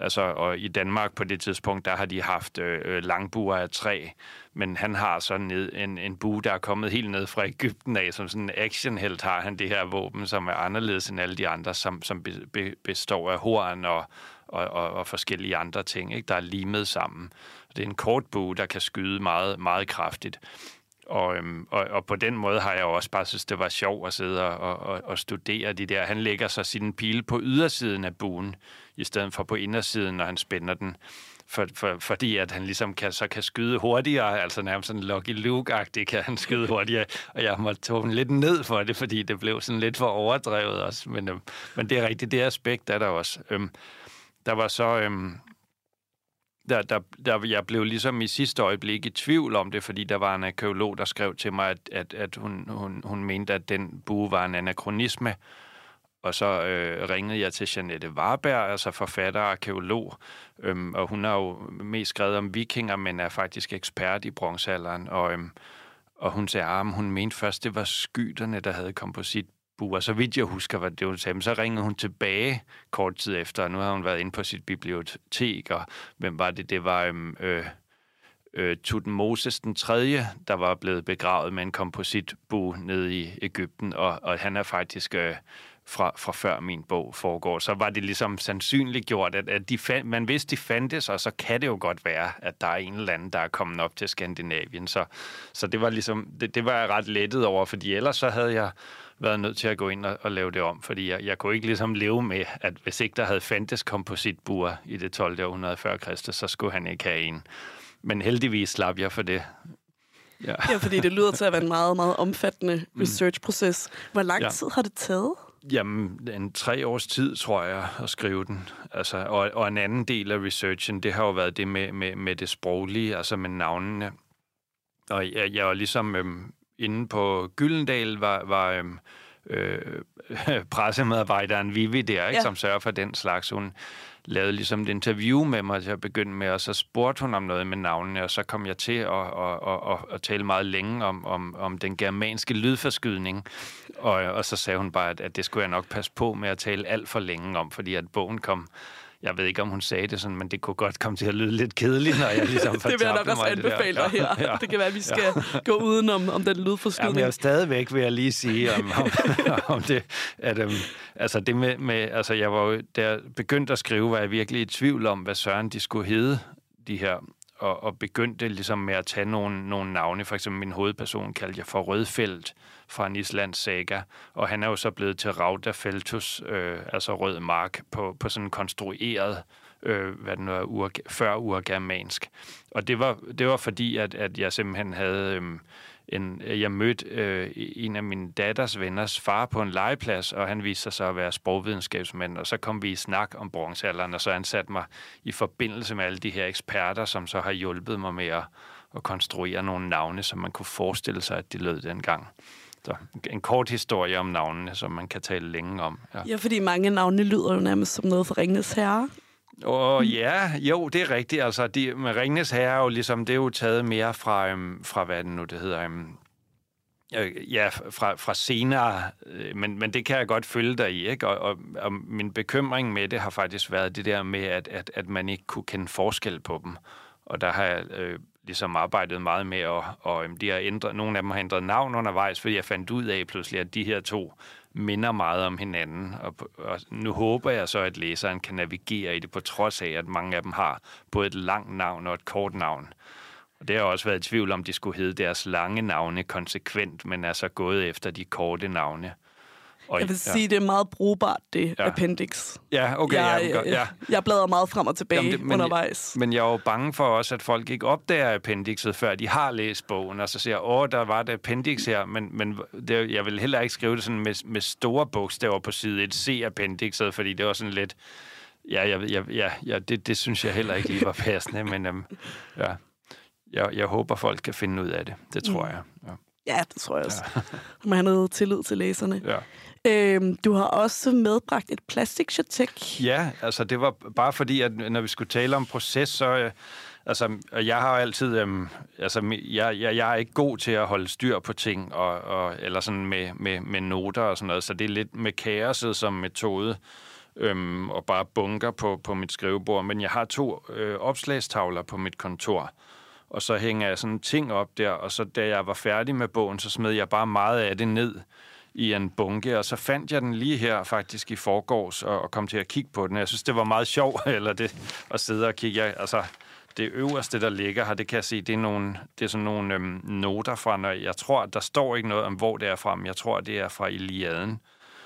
Speaker 2: Altså, og i Danmark på det tidspunkt, der har de haft øh, øh langbuer af træ, men han har sådan ned, en, en bue, der er kommet helt ned fra Ægypten af, som sådan en actionhelt har han det her våben, som er anderledes end alle de andre, som, som be, består af horn og, og, og, og forskellige andre ting, ikke, der er limet sammen. Det er en kort bue, der kan skyde meget, meget kraftigt. Og, øhm, og, og på den måde har jeg også bare synes, det var sjovt at sidde og, og, og studere de der. Han lægger så sin pile på ydersiden af buen, i stedet for på indersiden, når han spænder den. For, for, fordi at han ligesom kan, så kan skyde hurtigere, altså nærmest sådan Lucky Luke-agtigt kan han skyde hurtigere, og jeg måtte tage den lidt ned for det, fordi det blev sådan lidt for overdrevet også, men, øhm, men det er rigtigt, det aspekt er der også. Øhm, der var så, øhm, der, der, der, jeg blev ligesom i sidste øjeblik i tvivl om det, fordi der var en arkeolog, der skrev til mig, at, at, at hun, hun, hun mente, at den bue var en anachronisme, og så øh, ringede jeg til Janette Warberg, altså forfatter og arkeolog, øhm, og hun har jo mest skrevet om vikinger, men er faktisk ekspert i bronzealderen, og, øhm, og hun sagde, at ah, hun mente først, det var skyterne, der havde kompositbuer. Så vidt jeg husker, var det hun sagde. Men så ringede hun tilbage kort tid efter, og nu har hun været inde på sit bibliotek, og hvem var det? Det var... Øhm, øh, øh, Tutmosis den tredje, der var blevet begravet med en kompositbu nede i Ægypten, og, og han er faktisk øh, fra, fra før min bog foregår, så var det ligesom sandsynligt gjort, at, at de fand, man vidste, de fandtes, og så kan det jo godt være, at der er en eller anden, der er kommet op til Skandinavien. Så, så det var ligesom, det, det var jeg ret lettet over, fordi ellers så havde jeg været nødt til at gå ind og, og lave det om, fordi jeg, jeg kunne ikke ligesom leve med, at hvis ikke der havde fandtes kompositbuer i det 12. århundrede før Kristus, så skulle han ikke have en. Men heldigvis slap jeg for det.
Speaker 3: Ja. ja, fordi det lyder til at være en meget, meget omfattende mm. research-proces. Hvor lang ja. tid har det taget?
Speaker 2: Jamen, en tre års tid, tror jeg, at skrive den. Altså, og, og en anden del af researchen, det har jo været det med, med, med det sproglige, altså med navnene. Og jeg, jeg var ligesom øhm, inde på Gyldendal, var, var øhm, øh, <laughs> pressemedarbejderen Vivi der, ikke, ja. som sørger for den slags. Hun lavede ligesom et interview med mig til at begynde med, og så spurgte hun om noget med navnene, og så kom jeg til at, at, at, at, tale meget længe om, om, om den germanske lydforskydning, og, og så sagde hun bare, at, at det skulle jeg nok passe på med at tale alt for længe om, fordi at bogen kom jeg ved ikke, om hun sagde det sådan, men det kunne godt komme til at lyde lidt kedeligt, når jeg ligesom <laughs>
Speaker 3: Det vil jeg nok også anbefale dig her. Ja, ja. Det kan være, at vi skal ja. gå uden om, den lydforskydning.
Speaker 2: Jamen, jeg er stadigvæk, vil jeg lige sige, om, om, <laughs> om det, at um, altså det med, med, altså jeg var jo, der begyndte at skrive, var jeg virkelig i tvivl om, hvad Søren de skulle hedde, de her og, og begyndte ligesom med at tage nogle, nogle navne. For eksempel min hovedperson kaldte jeg for Rødfelt fra en islands saga, og han er jo så blevet til Raudafeltus, øh, altså rød mark, på, på sådan en konstrueret øh, hvad det nu er, ur, før urgermansk. Og det var, det var fordi, at, at jeg simpelthen havde... Øh, en, jeg mødte øh, en af min datters venners far på en legeplads, og han viste sig så at være sprogvidenskabsmand, og så kom vi i snak om bronzealderen, og så ansatte mig i forbindelse med alle de her eksperter, som så har hjulpet mig med at, at konstruere nogle navne, som man kunne forestille sig, at de lød dengang. Så en kort historie om navnene, som man kan tale længe om.
Speaker 3: Ja, ja fordi mange navne lyder jo nærmest som noget for Ringnes Herre.
Speaker 2: Og ja, jo, det er rigtigt. Altså, de, med Ringnes Herre er jo ligesom, det er jo taget mere fra, øhm, fra hvad det nu det hedder, øhm, øh, ja, fra, fra senere, øh, men, men det kan jeg godt følge dig i, ikke? Og, og, og min bekymring med det har faktisk været det der med, at, at, at man ikke kunne kende forskel på dem. Og der har jeg øh, ligesom arbejdet meget med, og, og de har ændret, nogle af dem har ændret navn undervejs, fordi jeg fandt ud af pludselig, at de her to minder meget om hinanden. Og, og nu håber jeg så, at læseren kan navigere i det, på trods af, at mange af dem har både et langt navn og et kort navn. Og det har også været i tvivl om, de skulle hedde deres lange navne konsekvent, men er så gået efter de korte navne.
Speaker 3: Og, jeg vil ja. sige, det er meget brugbart, det ja. appendix.
Speaker 2: Ja, okay.
Speaker 3: Jeg,
Speaker 2: ja, godt, ja.
Speaker 3: jeg bladrer meget frem og tilbage Jamen det, men undervejs.
Speaker 2: Jeg, men jeg er jo bange for også, at folk ikke opdager appendixet, før de har læst bogen, og så siger, åh, der var et appendix her, men, men det, jeg vil heller ikke skrive det sådan med, med store bogstaver på side 1, se appendixet, fordi det var sådan lidt... Ja, jeg, jeg, ja, ja det, det synes jeg heller ikke lige var passende, <laughs> men øhm, ja, jeg, jeg håber, folk kan finde ud af det. Det tror mm. jeg. Ja.
Speaker 3: Ja, det tror jeg også. Ja. Man har noget tillid til læserne.
Speaker 2: Ja.
Speaker 3: Øhm, du har også medbragt et plastikchatek.
Speaker 2: Ja, altså det var bare fordi, at når vi skulle tale om proces, så... Øh, altså, jeg har altid... Øhm, altså, jeg, jeg, jeg er ikke god til at holde styr på ting, og, og, eller sådan med, med, med noter og sådan noget, så det er lidt med kaoset som metode, øhm, og bare bunker på, på mit skrivebord. Men jeg har to øh, opslagstavler på mit kontor, og så hænger jeg sådan ting op der, og så da jeg var færdig med bogen, så smed jeg bare meget af det ned i en bunke, og så fandt jeg den lige her faktisk i forgårs og, og kom til at kigge på den. Jeg synes, det var meget sjovt <laughs> eller det, at sidde og kigge. Altså, det øverste, der ligger her, det kan jeg se, det er, nogle, det er sådan nogle øhm, noter fra, når jeg tror, der står ikke noget om, hvor det er fra, men jeg tror, det er fra Iliaden,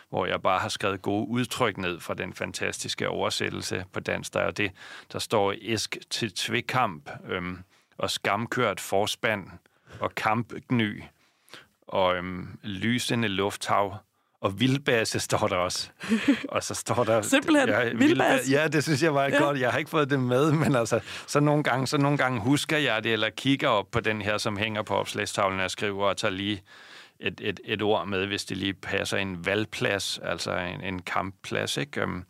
Speaker 2: hvor jeg bare har skrevet gode udtryk ned fra den fantastiske oversættelse på dansk. Der er det, der står æsk til tvekamp øhm, og skamkørt forspand og kampgny og øhm, lysende lufthav, og vildbase står der også. <laughs> Og så står der...
Speaker 3: Simpelthen, ja, vildbase.
Speaker 2: Ja, det synes jeg var ja. godt. Jeg har ikke fået det med, men altså, så nogle, gange, så nogle gange husker jeg det, eller kigger op på den her, som hænger på opslagstavlen, og skriver og tager lige et, et, et ord med, hvis det lige passer en valgplads, altså en, en kampplads, ikke? Øhm,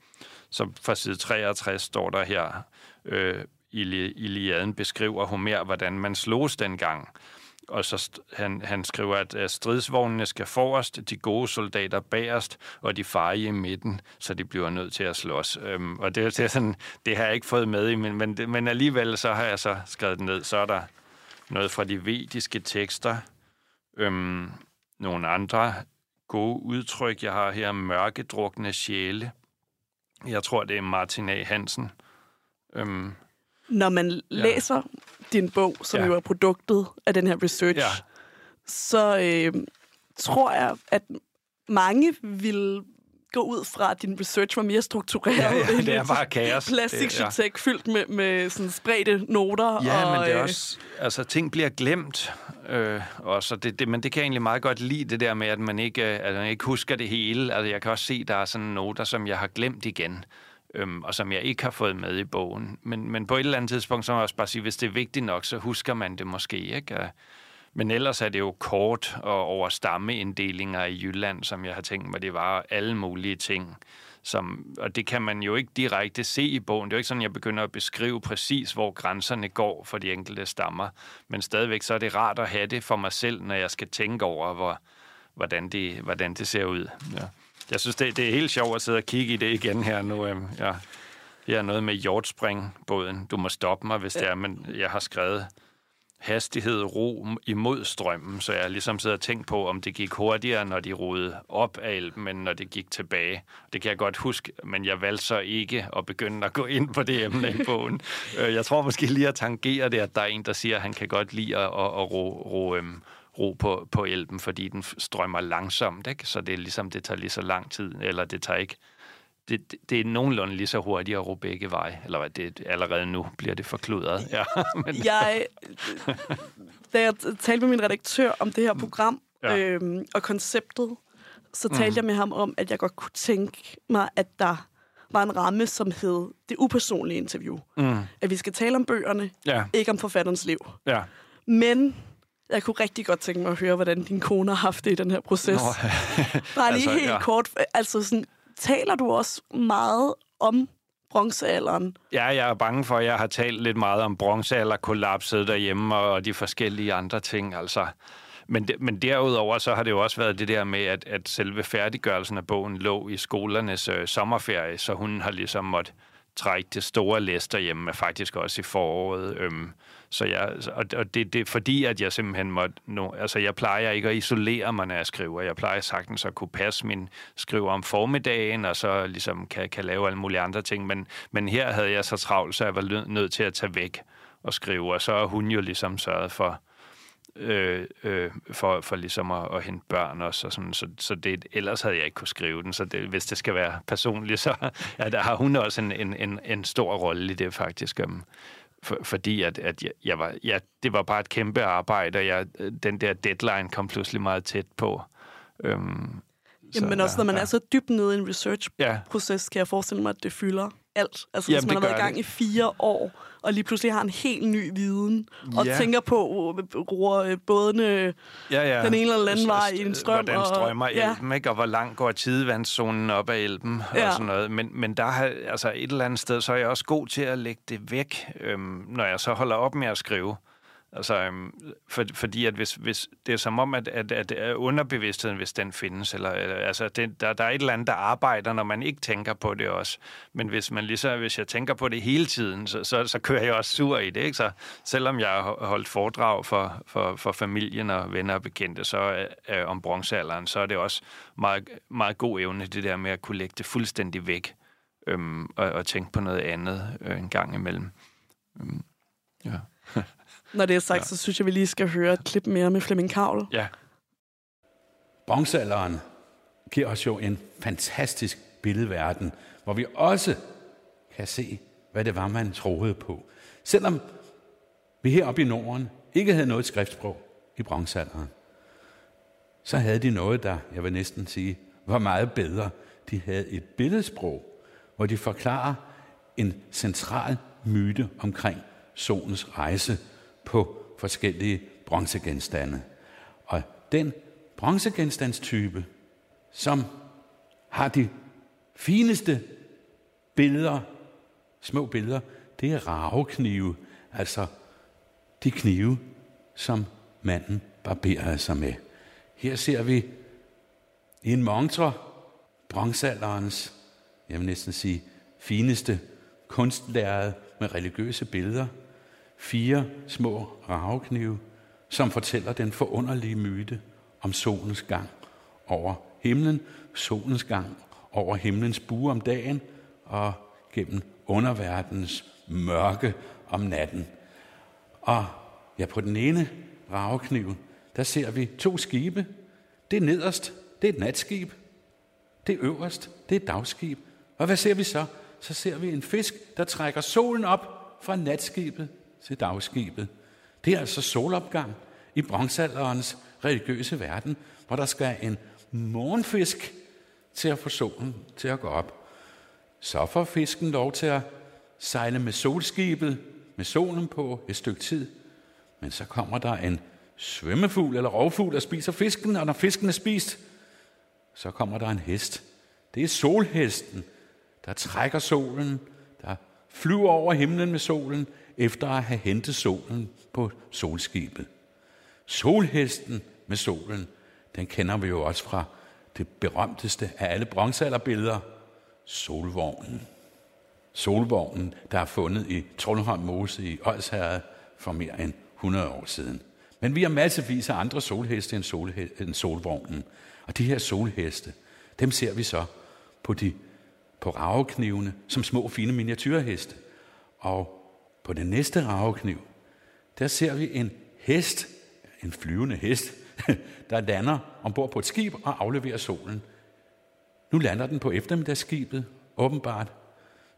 Speaker 2: så fra side 63 står der her, øh, Iliaden beskriver Homer, hvordan man slogs dengang og så han, han skriver, at stridsvognene skal forrest, de gode soldater bagerst, og de farlige i midten, så de bliver nødt til at slås. Øhm, og det, det, er sådan, det har jeg ikke fået med i, men, men, men alligevel så har jeg så skrevet ned. Så er der noget fra de vediske tekster, øhm, nogle andre gode udtryk. Jeg har her mørkedrukne sjæle. Jeg tror, det er Martin A. Hansen. Øhm,
Speaker 3: når man ja. læser din bog, som ja. jo er produktet af den her research, ja. så øh, tror jeg, at mange vil gå ud fra, at din research var mere struktureret. Ja,
Speaker 2: ja det er bare kaos.
Speaker 3: Plastiksytek ja. fyldt med, med sådan spredte noter.
Speaker 2: Ja,
Speaker 3: og,
Speaker 2: men det er øh, også... Altså, ting bliver glemt. Øh, og så det, det, men det kan jeg egentlig meget godt lide, det der med, at man ikke, at man ikke husker det hele. Altså, jeg kan også se, der er sådan noter, som jeg har glemt igen øhm, og som jeg ikke har fået med i bogen. Men, men på et eller andet tidspunkt, så må jeg også bare sige, hvis det er vigtigt nok, så husker man det måske, ikke? Men ellers er det jo kort og over stammeinddelinger i Jylland, som jeg har tænkt mig, det var alle mulige ting. Som, og det kan man jo ikke direkte se i bogen. Det er jo ikke sådan, at jeg begynder at beskrive præcis, hvor grænserne går for de enkelte stammer. Men stadigvæk så er det rart at have det for mig selv, når jeg skal tænke over, hvor, hvordan, det, hvordan det ser ud. Ja. Jeg synes, det, det er helt sjovt at sidde og kigge i det igen her nu. Øhm, ja. Her er noget med hjortspringbåden. Du må stoppe mig, hvis det er, men jeg har skrevet hastighed, ro imod strømmen, så jeg ligesom sidder og tænkt på, om det gik hurtigere, når de rodede op af elben, end når det gik tilbage. Det kan jeg godt huske, men jeg valgte så ikke at begynde at gå ind på det emne i <laughs> bogen. Øh, jeg tror måske lige at tangere det, at der er en, der siger, at han kan godt lide at, at, at ro, ro øhm, ro på, på elben, fordi den strømmer langsomt, ikke? så det er ligesom, det tager lige så lang tid, eller det tager ikke det, det, det er nogenlunde lige så hurtigt at ro begge veje. Eller hvad, det, allerede nu bliver det forkludret. Ja, <laughs>
Speaker 3: men... Jeg, da jeg talte med min redaktør om det her program ja. øhm, og konceptet, så talte mm. jeg med ham om, at jeg godt kunne tænke mig, at der var en ramme, som hed det upersonlige interview. Mm. At vi skal tale om bøgerne, ja. ikke om forfatterens liv.
Speaker 2: Ja.
Speaker 3: Men jeg kunne rigtig godt tænke mig at høre, hvordan din kone har haft det i den her proces. Nå, <laughs> Bare lige altså, helt ja. kort. Altså sådan, taler du også meget om bronzealderen?
Speaker 2: Ja, jeg er bange for, at jeg har talt lidt meget om bronzealderkollapset derhjemme og de forskellige andre ting. Altså, men, de, men derudover så har det jo også været det der med, at, at selve færdiggørelsen af bogen lå i skolernes øh, sommerferie, så hun har ligesom måttet trække det store læs derhjemme, faktisk også i foråret. Øhm, så jeg, og, og det, det er fordi, at jeg simpelthen måtte... No, altså, jeg plejer ikke at isolere mig, når jeg skriver. Jeg plejer sagtens at kunne passe min skriver om formiddagen, og så ligesom kan, kan lave alle mulige andre ting. Men, men her havde jeg så travlt, så jeg var nødt til at tage væk og skrive. Og så har hun jo ligesom sørget for, øh, øh, for, for ligesom at, at hente børn også. Og sådan, så, så det, ellers havde jeg ikke kunne skrive den. Så det, hvis det skal være personligt, så ja, <laughs> der har hun også en, en, en, en stor rolle i det faktisk. Øhm for, fordi at, at jeg, jeg var, ja, det var bare et kæmpe arbejde, og jeg, den der deadline kom pludselig meget tæt på. Øhm,
Speaker 3: Jamen, men også når man ja. er så dybt nede i en research-proces, ja. kan jeg forestille mig, at det fylder alt. Altså Jamen, hvis man har været i gang det. i fire år, og lige pludselig har en helt ny viden, og ja. tænker på, roer bådene ja, ja. den ene eller anden vej i en strøm.
Speaker 2: Hvordan strømmer og, ja. elben, ikke? og hvor langt går tidevandszonen op af elben, ja. og sådan noget. Men, men der har, altså et eller andet sted, så er jeg også god til at lægge det væk, øhm, når jeg så holder op med at skrive. Altså, øhm, for, fordi at hvis, hvis det er som om, at, at, at underbevidstheden, hvis den findes, eller, eller altså, det, der, der er et eller andet, der arbejder, når man ikke tænker på det også. Men hvis man ligesom, hvis jeg tænker på det hele tiden, så, så, så kører jeg også sur i det, ikke? Så selvom jeg har holdt foredrag for, for, for familien og venner og bekendte, så øh, om bronzealderen, så er det også meget, meget god evne, det der med at kunne lægge det fuldstændig væk, øhm, og, og tænke på noget andet øh, en gang imellem. Øhm, ja. <laughs>
Speaker 3: Når det er sagt, ja. så synes jeg, vi lige skal høre et klip mere med Flemming Kavl.
Speaker 2: Ja.
Speaker 4: Bronzealderen giver os jo en fantastisk billedverden, hvor vi også kan se, hvad det var, man troede på. Selvom vi heroppe i Norden ikke havde noget skriftsprog i bronzealderen, så havde de noget, der, jeg vil næsten sige, var meget bedre. De havde et billedsprog, hvor de forklarer en central myte omkring solens rejse på forskellige bronzegenstande. Og den bronzegenstandstype, som har de fineste billeder, små billeder, det er raveknive, altså de knive, som manden barberede sig med. Her ser vi i en montre bronzealderens, jeg vil næsten sige, fineste kunstlærede med religiøse billeder – fire små raveknive, som fortæller den forunderlige myte om solens gang over himlen, solens gang over himlens bue om dagen og gennem underverdens mørke om natten. Og ja, på den ene ravekniv, der ser vi to skibe. Det nederst, det er et natskib. Det øverst, det er et dagskib. Og hvad ser vi så? Så ser vi en fisk, der trækker solen op fra natskibet til dagskibet. Det er altså solopgang i bronzealderens religiøse verden, hvor der skal en morgenfisk til at få solen til at gå op. Så får fisken lov til at sejle med solskibet, med solen på et stykke tid. Men så kommer der en svømmefugl eller rovfugl, der spiser fisken, og når fisken er spist, så kommer der en hest. Det er solhesten, der trækker solen, der flyver over himlen med solen, efter at have hentet solen på solskibet. Solhesten med solen, den kender vi jo også fra det berømteste af alle bronzealderbilleder, solvognen. Solvognen, der er fundet i Trollholm Mose i Odsherred for mere end 100 år siden. Men vi har massevis af andre solheste end, solhe- end solvognen. Og de her solheste, dem ser vi så på, de, på raveknivene som små fine miniatyrheste. Og på den næste ravekniv, der ser vi en hest, en flyvende hest, <laughs> der lander ombord på et skib og afleverer solen. Nu lander den på eftermiddagsskibet, åbenbart.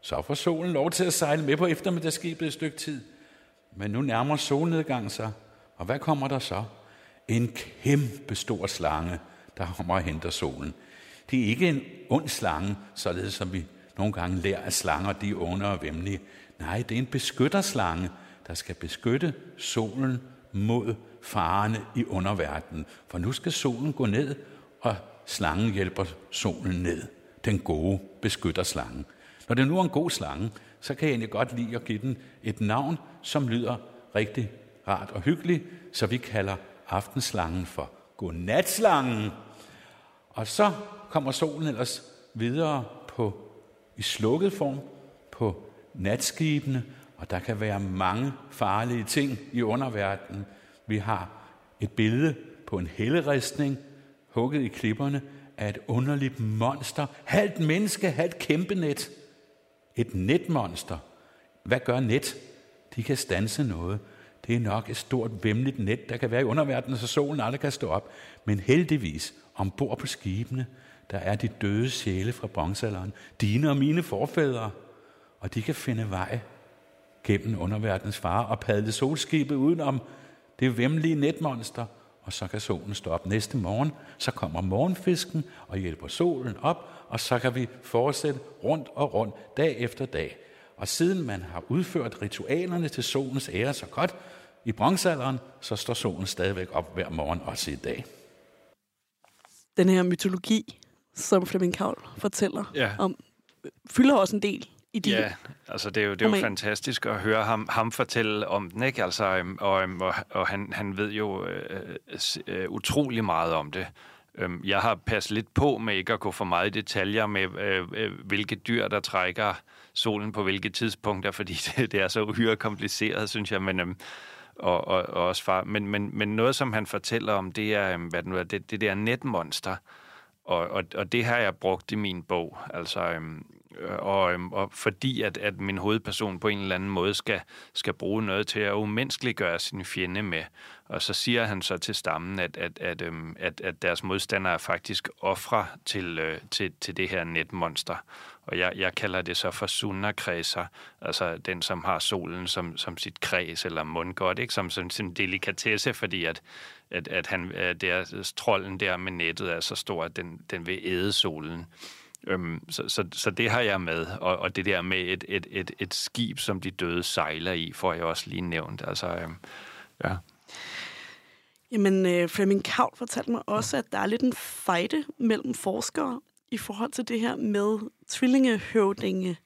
Speaker 4: Så får solen lov til at sejle med på eftermiddagsskibet et stykke tid. Men nu nærmer solnedgangen sig, og hvad kommer der så? En kæmpe stor slange, der kommer og henter solen. Det er ikke en ond slange, således som vi nogle gange lærer, at slanger de er onde og vemmelige. Nej, det er en beskytterslange, der skal beskytte solen mod farerne i underverdenen. For nu skal solen gå ned, og slangen hjælper solen ned. Den gode beskytterslange. Når det nu er en god slange, så kan jeg egentlig godt lide at give den et navn, som lyder rigtig rart og hyggeligt, så vi kalder aftenslangen for godnatslangen. Og så kommer solen ellers videre på, i slukket form på natskibene, og der kan være mange farlige ting i underverdenen. Vi har et billede på en helleristning, hugget i klipperne, af et underligt monster. Halvt menneske, halvt kæmpenet. Et netmonster. Hvad gør net? De kan stanse noget. Det er nok et stort, vemmeligt net, der kan være i underverdenen, så solen aldrig kan stå op. Men heldigvis, ombord på skibene, der er de døde sjæle fra bronzealderen, dine og mine forfædre, og de kan finde vej gennem underverdens fare og padle solskibet udenom det vemmelige netmonster, og så kan solen stå op næste morgen. Så kommer morgenfisken og hjælper solen op, og så kan vi fortsætte rundt og rundt dag efter dag. Og siden man har udført ritualerne til solens ære så godt i bronzealderen, så står solen stadigvæk op hver morgen, også i dag.
Speaker 3: Den her mytologi, som Flemming Kavl fortæller
Speaker 2: Ja.
Speaker 3: om, fylder også en del i de
Speaker 2: Ja, altså det er jo, det er jo
Speaker 3: roman.
Speaker 2: fantastisk at høre ham, ham fortælle om den, ikke? Altså, øhm, og, øhm, og, og han, han ved jo øh, s- øh, utrolig meget om det. Øhm, jeg har passet lidt på med ikke at gå for meget i detaljer med, øh, øh, hvilke dyr, der trækker solen på hvilke tidspunkter, fordi <laughs> det, det er så uhyre kompliceret, synes jeg. Men, øhm, og, og, og også far. Men, men, men noget, som han fortæller om, det er, hvad det, nu er det, det der netmonster. Og, og, og det har jeg brugt i min bog. Altså, øhm, øh, Øh, og, øhm, og fordi at, at min hovedperson på en eller anden måde skal, skal bruge noget til at umenneskeliggøre sin fjende med. Og så siger han så til stammen, at, at, at, øhm, at, at deres modstandere er faktisk ofre til, øh, til, til det her netmonster. Og jeg, jeg kalder det så for sunderkredser, altså den, som har solen som, som sit kreds eller mundgodt, ikke? som, som sin delikatesse, fordi at, at, at han, at det trolden der med nettet er så stor, at den, den vil æde solen. Øhm, så, så, så det har jeg med, og, og det der med et, et, et, et skib, som de døde sejler i, får jeg også lige nævnt. Altså, øhm, ja.
Speaker 3: Jamen, øh, Flemming Kavl fortalte mig også, at der er lidt en fejde mellem forskere i forhold til det her med tvillingehøvdinge.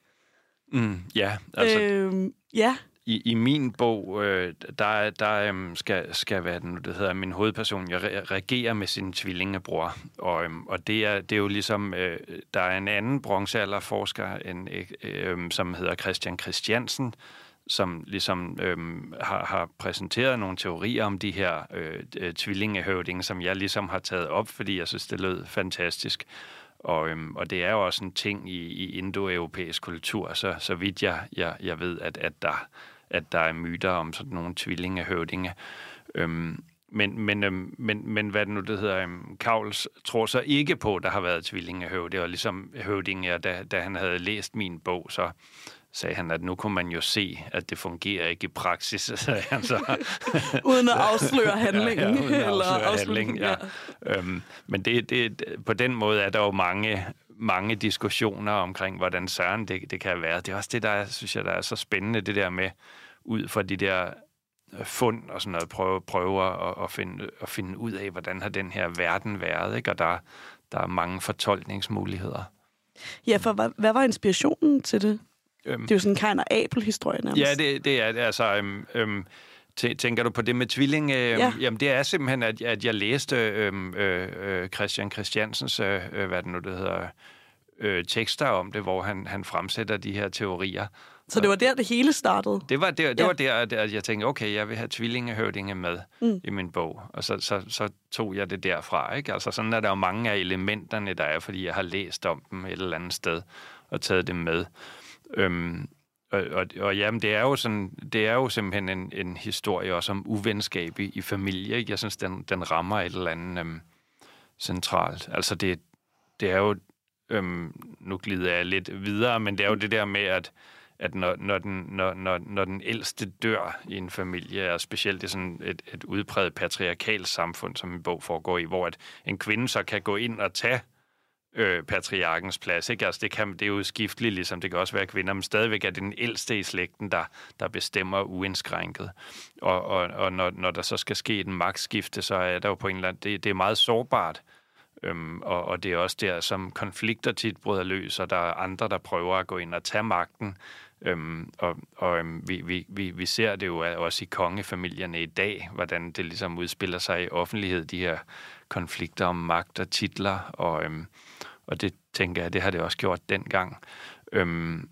Speaker 2: Mm, ja, altså, øh...
Speaker 3: Øh, ja,
Speaker 2: i, i min bog, øh, der, der øh, skal, skal være det det hedder, min hovedperson, jeg re- reagerer med sin tvillingebror. Og, øh, og det, er, det er jo ligesom, øh, der er en anden bronzealderforsker, en, øh, øhm, som hedder Christian Christiansen, som ligesom øh, har, har præsenteret nogle teorier om de her øh, øh, tvillingehøvdinge, som jeg ligesom har taget op, fordi jeg synes, det lød fantastisk. Og, øhm, og det er jo også en ting i, i indoeuropæisk kultur, så, så vidt jeg, jeg, jeg ved, at, at, der, at der er myter om sådan nogle tvillingehøvdinge. Øhm, men, men, øhm, men, men hvad det nu det hedder, øhm, Kavls tror så ikke på, der har været tvillingehøvdinge, og ligesom høvdinger, da, da han havde læst min bog, så sagde han, at nu kunne man jo se, at det fungerer ikke i praksis, <laughs> sagde han så. <laughs>
Speaker 3: uden at afsløre <laughs> handlingen.
Speaker 2: Ja, ja, at
Speaker 3: eller
Speaker 2: afsløre
Speaker 3: afsløre-
Speaker 2: handling, ja. Øhm, men det, det, på den måde er der jo mange, mange diskussioner omkring, hvordan søren det, det kan være. Det er også det, der er, synes jeg, der er så spændende, det der med, ud fra de der øh, fund og sådan noget, prøve, prøve at, at, finde, at finde ud af, hvordan har den her verden været, ikke? og der, der er mange fortolkningsmuligheder.
Speaker 3: Ja, for hvad, hvad var inspirationen til det?
Speaker 2: Øhm,
Speaker 3: Det er jo sådan en Kain og Abel-historie nærmest.
Speaker 2: Ja, det, det er. Altså, øhm, øhm, tæ- tænker du på det med tvilling?
Speaker 3: Ja.
Speaker 2: ja. Jamen, det er simpelthen, at, at jeg læste øhm, øh, øh, Christian Christiansens, øh, øh, hvad det nu det hedder, øh, tekster om det, hvor han, han fremsætter de her teorier.
Speaker 3: Så det var der, det hele startede.
Speaker 2: Det var der, det
Speaker 3: Ja.
Speaker 2: var der at, jeg tænkte, okay, jeg vil have tvillingehøvdinge med
Speaker 3: Mm.
Speaker 2: mm. i min bog. Og så, så, så tog jeg det derfra. Ikke? Altså, sådan er der jo mange af elementerne, der er, fordi jeg har læst om dem et eller andet sted og taget dem med. Øhm, og, og, og jamen, det er jo, sådan, det er jo simpelthen en, en historie også om uvenskab i, i familie. Ikke? Jeg synes, den, den rammer et eller andet øhm, centralt. Altså, det, det er jo... Øhm, nu glider jeg lidt videre, men det er jo det der med, at at når, når, den, når, når, når den ældste dør i en familie, og specielt i sådan et, et udpræget patriarkalt samfund, som en bog foregår i, hvor at en kvinde så kan gå ind og tage øh, patriarkens plads. Ikke? Altså, det, kan, det er jo skifteligt, ligesom det kan også være kvinder, men stadigvæk er det den ældste i slægten, der, der bestemmer uindskrænket. Og, og, og når, når der så skal ske et magtskifte, så er der jo på en eller anden... Det, det er meget sårbart. Øhm, og, og det er også der, som konflikter tit bryder løs, og der er andre, der prøver at gå ind og tage magten. Øhm, og og øhm, vi, vi, vi, vi ser det jo også i kongefamilierne i dag, hvordan det ligesom udspiller sig i offentlighed, de her konflikter om magt og titler, og, øhm, og det tænker jeg, det har det også gjort dengang. Øhm,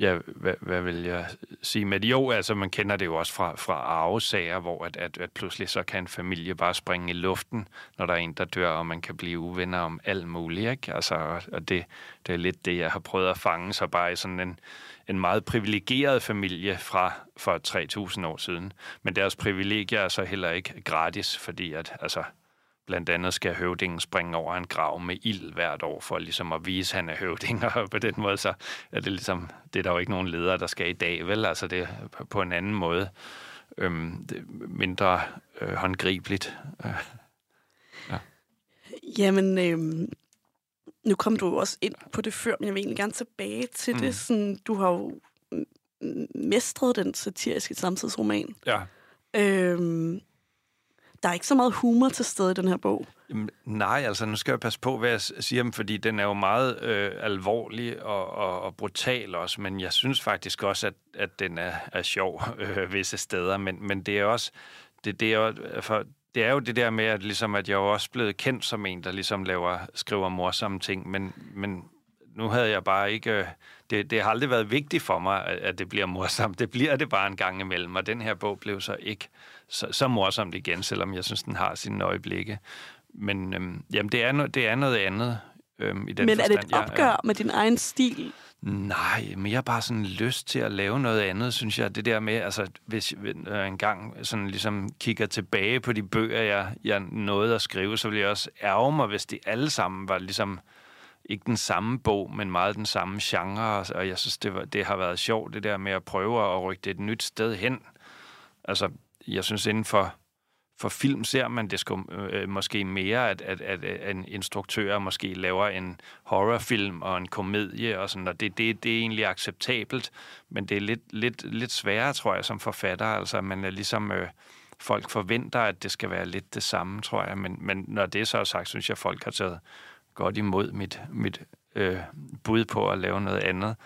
Speaker 2: Ja, hvad, hvad vil jeg sige med det? Jo, altså man kender det jo også fra, fra arvesager, hvor at, at, at pludselig så kan en familie bare springe i luften, når der er en, der dør, og man kan blive uvenner om alt muligt. Ikke? Altså, og det, det er lidt det, jeg har prøvet at fange sig bare i sådan en, en meget privilegeret familie fra for 3.000 år siden. Men deres privilegier er så heller ikke gratis, fordi at, altså, Blandt andet skal høvdingen springe over en grav med ild hvert år, for ligesom at vise, at han er høvding, <laughs> og på den måde så er det ligesom, det er der jo ikke nogen ledere, der skal i dag, vel? Altså det på en anden måde øhm, det mindre øh, håndgribeligt. Øh, <laughs>
Speaker 3: ja. Jamen, øhm, nu kom du også ind på det før, men jeg vil egentlig gerne tilbage til mm. det. Sådan, du har jo mestret den satiriske samtidsroman.
Speaker 2: Ja.
Speaker 3: Øhm, der er ikke så meget humor til stede i den her bog.
Speaker 2: Jamen, nej, altså nu skal jeg passe på, hvad jeg siger, fordi den er jo meget øh, alvorlig og, og, og brutal også, men jeg synes faktisk også, at, at den er, er sjov <laughs> øh, visse steder, men, men det er også, det, det, er, for, det er jo det der med, at, ligesom, at jeg er også blevet kendt som en, der ligesom laver, skriver morsomme ting, men, men nu havde jeg bare ikke... Øh, det, det har aldrig været vigtigt for mig, at det bliver morsomt. Det bliver det bare en gang imellem, og den her bog blev så ikke så, så morsomt igen, selvom jeg synes, den har sine øjeblikke. Men øhm, jamen, det, er no, det er noget andet øhm, i den
Speaker 3: Men
Speaker 2: forstand.
Speaker 3: er det et opgør ja, ja. med din egen stil?
Speaker 2: Nej, men jeg har bare sådan lyst til at lave noget andet, synes jeg. Det der med, altså, hvis jeg engang sådan ligesom kigger tilbage på de bøger, jeg, jeg nåede at skrive, så ville jeg også ærge mig, hvis de alle sammen var ligesom ikke den samme bog, men meget den samme genre, og jeg synes, det, var, det har været sjovt, det der med at prøve at rykke det et nyt sted hen. Altså, jeg synes, inden for, for film ser man det sgu, øh, måske mere, at, at, at, at en instruktør måske laver en horrorfilm og en komedie og sådan, og det, det, det er egentlig acceptabelt, men det er lidt, lidt, lidt sværere, tror jeg, som forfatter, altså man er ligesom... Øh, folk forventer, at det skal være lidt det samme, tror jeg, men, men når det så er sagt, synes jeg, at folk har taget godt imod mit, mit øh, bud på at lave noget andet.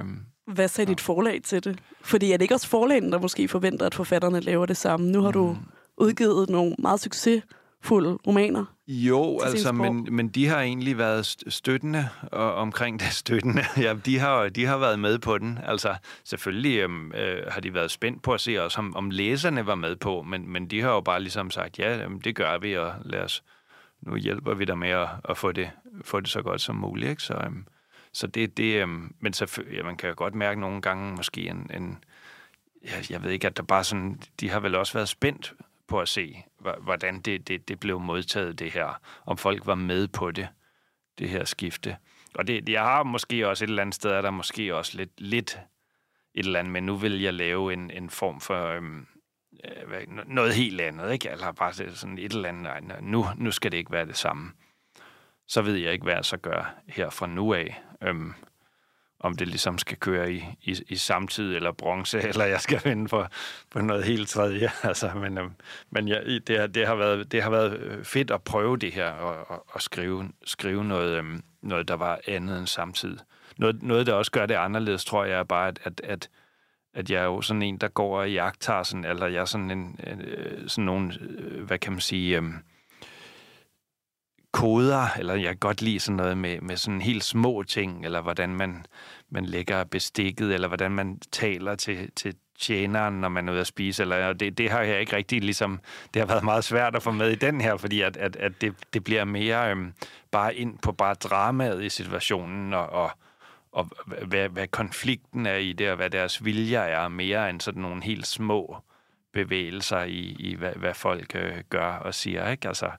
Speaker 3: Øhm, Hvad sagde ja. dit forlag til det? Fordi er det ikke også forlagene, der måske forventer, at forfatterne laver det samme? Nu har mm. du udgivet nogle meget succesfulde romaner.
Speaker 2: Jo, altså, men, men de har egentlig været støttende og omkring det støttende. <laughs> Ja, de har, de har været med på den. Altså, selvfølgelig øhm, øh, har de været spændt på at se os, om, om læserne var med på, men, men de har jo bare ligesom sagt, ja, det gør vi, og lad os, nu hjælper vi dig med at, at få, det, få det så godt som muligt. Ikke? Så, øhm, så det, det øhm, men så, ja, man kan jo godt mærke nogle gange måske en, en jeg, jeg ved ikke, at der bare sådan, de har vel også været spændt på at se, hvordan det, det, det blev modtaget, det her. Om folk var med på det, det her skifte. Og det, jeg har måske også et eller andet sted, er der måske også lidt, lidt et eller andet, men nu vil jeg lave en, en form for øhm, Øh, noget helt andet, ikke? Eller bare sådan et eller andet, nej, nu, nu skal det ikke være det samme. Så ved jeg ikke, hvad jeg så gør her fra nu af. Øhm, om det ligesom skal køre i, i, i samtid eller bronze, <laughs> eller jeg skal vende på, på noget helt tredje. <laughs> Altså, men øhm, men ja, det, har, det, har været, det har været øh, fedt at prøve det her og, og, og skrive, skrive noget, øhm, noget, der var andet end samtid. Noget, noget, der også gør det anderledes, tror jeg, er bare, at, at, at at jeg er jo sådan en, der går og jagter sådan, eller jeg er sådan en, øh, sådan nogle, øh, hvad kan man sige, øhm, koder, eller jeg kan godt lide sådan noget med, med sådan helt små ting, eller hvordan man, man lægger bestikket, eller hvordan man taler til, til tjeneren, når man er ude at spise, eller det, det har jeg ikke rigtig ligesom, det har været meget svært at få med i den her, fordi at, at, at det, det bliver mere øhm, bare ind på bare dramaet i situationen, og, og og hvad, hvad konflikten er i det, og hvad deres viljer er, mere end sådan nogle helt små bevægelser i, i hvad, hvad folk øh, gør og siger, ikke? Altså,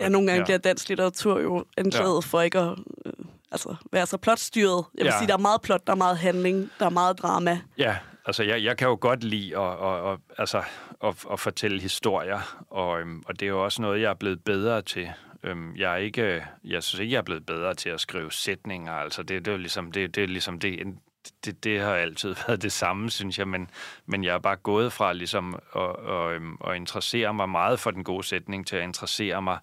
Speaker 3: ja, nogle gange ja. bliver dansk litteratur jo anklaget ja. for ikke at øh, altså, være så plotstyret. Jeg vil ja. sige, der er meget plot, der er meget handling, der er meget drama.
Speaker 2: Ja, altså jeg, jeg kan jo godt lide at, at, at, altså, at, at fortælle historier, og, øhm, og det er jo også noget, jeg er blevet bedre til. Øhm, jeg er ikke, jeg synes ikke, jeg er blevet bedre til at skrive sætninger. Altså, det, det er ligesom det, det, er ligesom det, det, det har altid <laughs> været det samme, synes jeg, men, men jeg er bare gået fra ligesom at, at, øhm, at interessere mig meget for den gode sætning til at interessere mig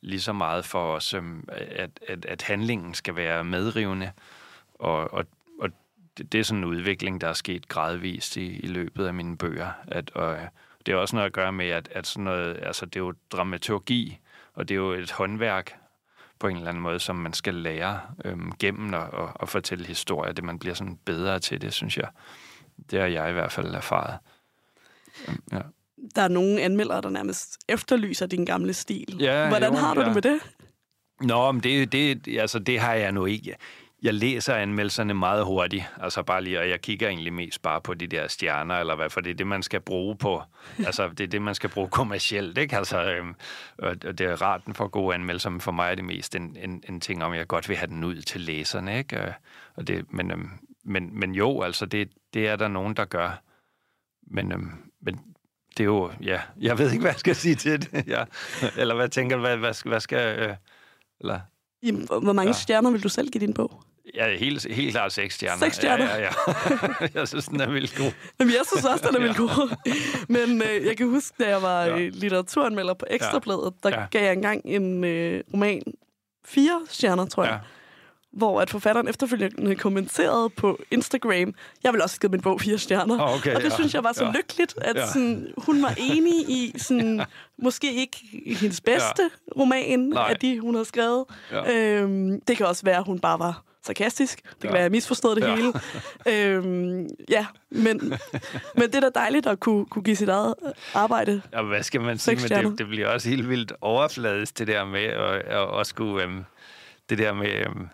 Speaker 2: lige så meget for os, øhm, at, at, at handlingen skal være medrivende, og, og, og det, det er sådan en udvikling, der er sket gradvist i, i løbet af mine bøger, at, og, øh, det er også noget at gøre med, at, at sådan noget, altså det er jo dramaturgi, og det er jo et håndværk på en eller anden måde, som man skal lære øhm, gennem og, og, og fortælle historier. Det man bliver sådan bedre til det, synes jeg. Det har jeg i hvert fald erfaret. Øhm, ja.
Speaker 3: Der er nogle anmeldere, der nærmest efterlyser din gamle stil.
Speaker 2: Ja,
Speaker 3: Hvordan
Speaker 2: jo,
Speaker 3: har du
Speaker 2: ja.
Speaker 3: det med det?
Speaker 2: Nå, men det, det, altså, det har jeg nu ikke. Jeg læser anmeldelserne meget hurtigt, altså bare lige, og jeg kigger egentlig mest bare på de der stjerner, eller hvad, for det er det, man skal bruge på, <laughs> altså det er det, man skal bruge kommercielt, ikke? Altså, øhm, og det er rart, den får gode anmeldelser, men for mig er det mest en, en, en ting om, jeg godt vil have den ud til læserne, ikke? Øh, Og det, men, øhm, men, men jo, altså det, det er der nogen, der gør, men, øhm, men det er jo, ja, jeg ved ikke, <laughs> hvad jeg skal sige til det, ja. eller hvad tænker du, hvad, hvad, skal- hvad skal, øh, eller...
Speaker 3: Jamen, hvor mange
Speaker 2: ja.
Speaker 3: stjerner vil du selv give din bog?
Speaker 2: Ja, helt, helt klart seks stjerner.
Speaker 3: Seks stjerner?
Speaker 2: Ja, ja, ja. <laughs> jeg synes, den er vildt god.
Speaker 3: Jamen, jeg synes også, den er vildt god. Men øh, jeg kan huske, da jeg var
Speaker 2: Ja.
Speaker 3: literaturanmelder på Ekstrabladet, der
Speaker 2: Ja.
Speaker 3: gav jeg engang en øh, roman fire stjerner, tror jeg.
Speaker 2: Ja.
Speaker 3: Hvor at forfatteren efterfølgende kommenterede på Instagram, jeg vil også give min bog fire stjerner.
Speaker 2: Åh, okay,
Speaker 3: og det
Speaker 2: ja.
Speaker 3: synes jeg var så
Speaker 2: Ja.
Speaker 3: lykkeligt, at
Speaker 2: Ja.
Speaker 3: sådan, hun var enig i, sådan, <laughs> måske ikke hendes bedste ja. roman
Speaker 2: Nej.
Speaker 3: af de, hun havde skrevet.
Speaker 2: Ja.
Speaker 3: Øhm, det kan også være, at hun bare var sarkastisk. Det kan
Speaker 2: Ja.
Speaker 3: være, jeg misforstod det
Speaker 2: Ja.
Speaker 3: hele. <laughs> øhm, ja, men, men det er da dejligt at kunne, kunne give sit eget arbejde.
Speaker 2: Og hvad skal man sige med det? Det bliver også helt vildt overfladisk, det der med at, at, at skulle... Øhm, det der med... Øhm,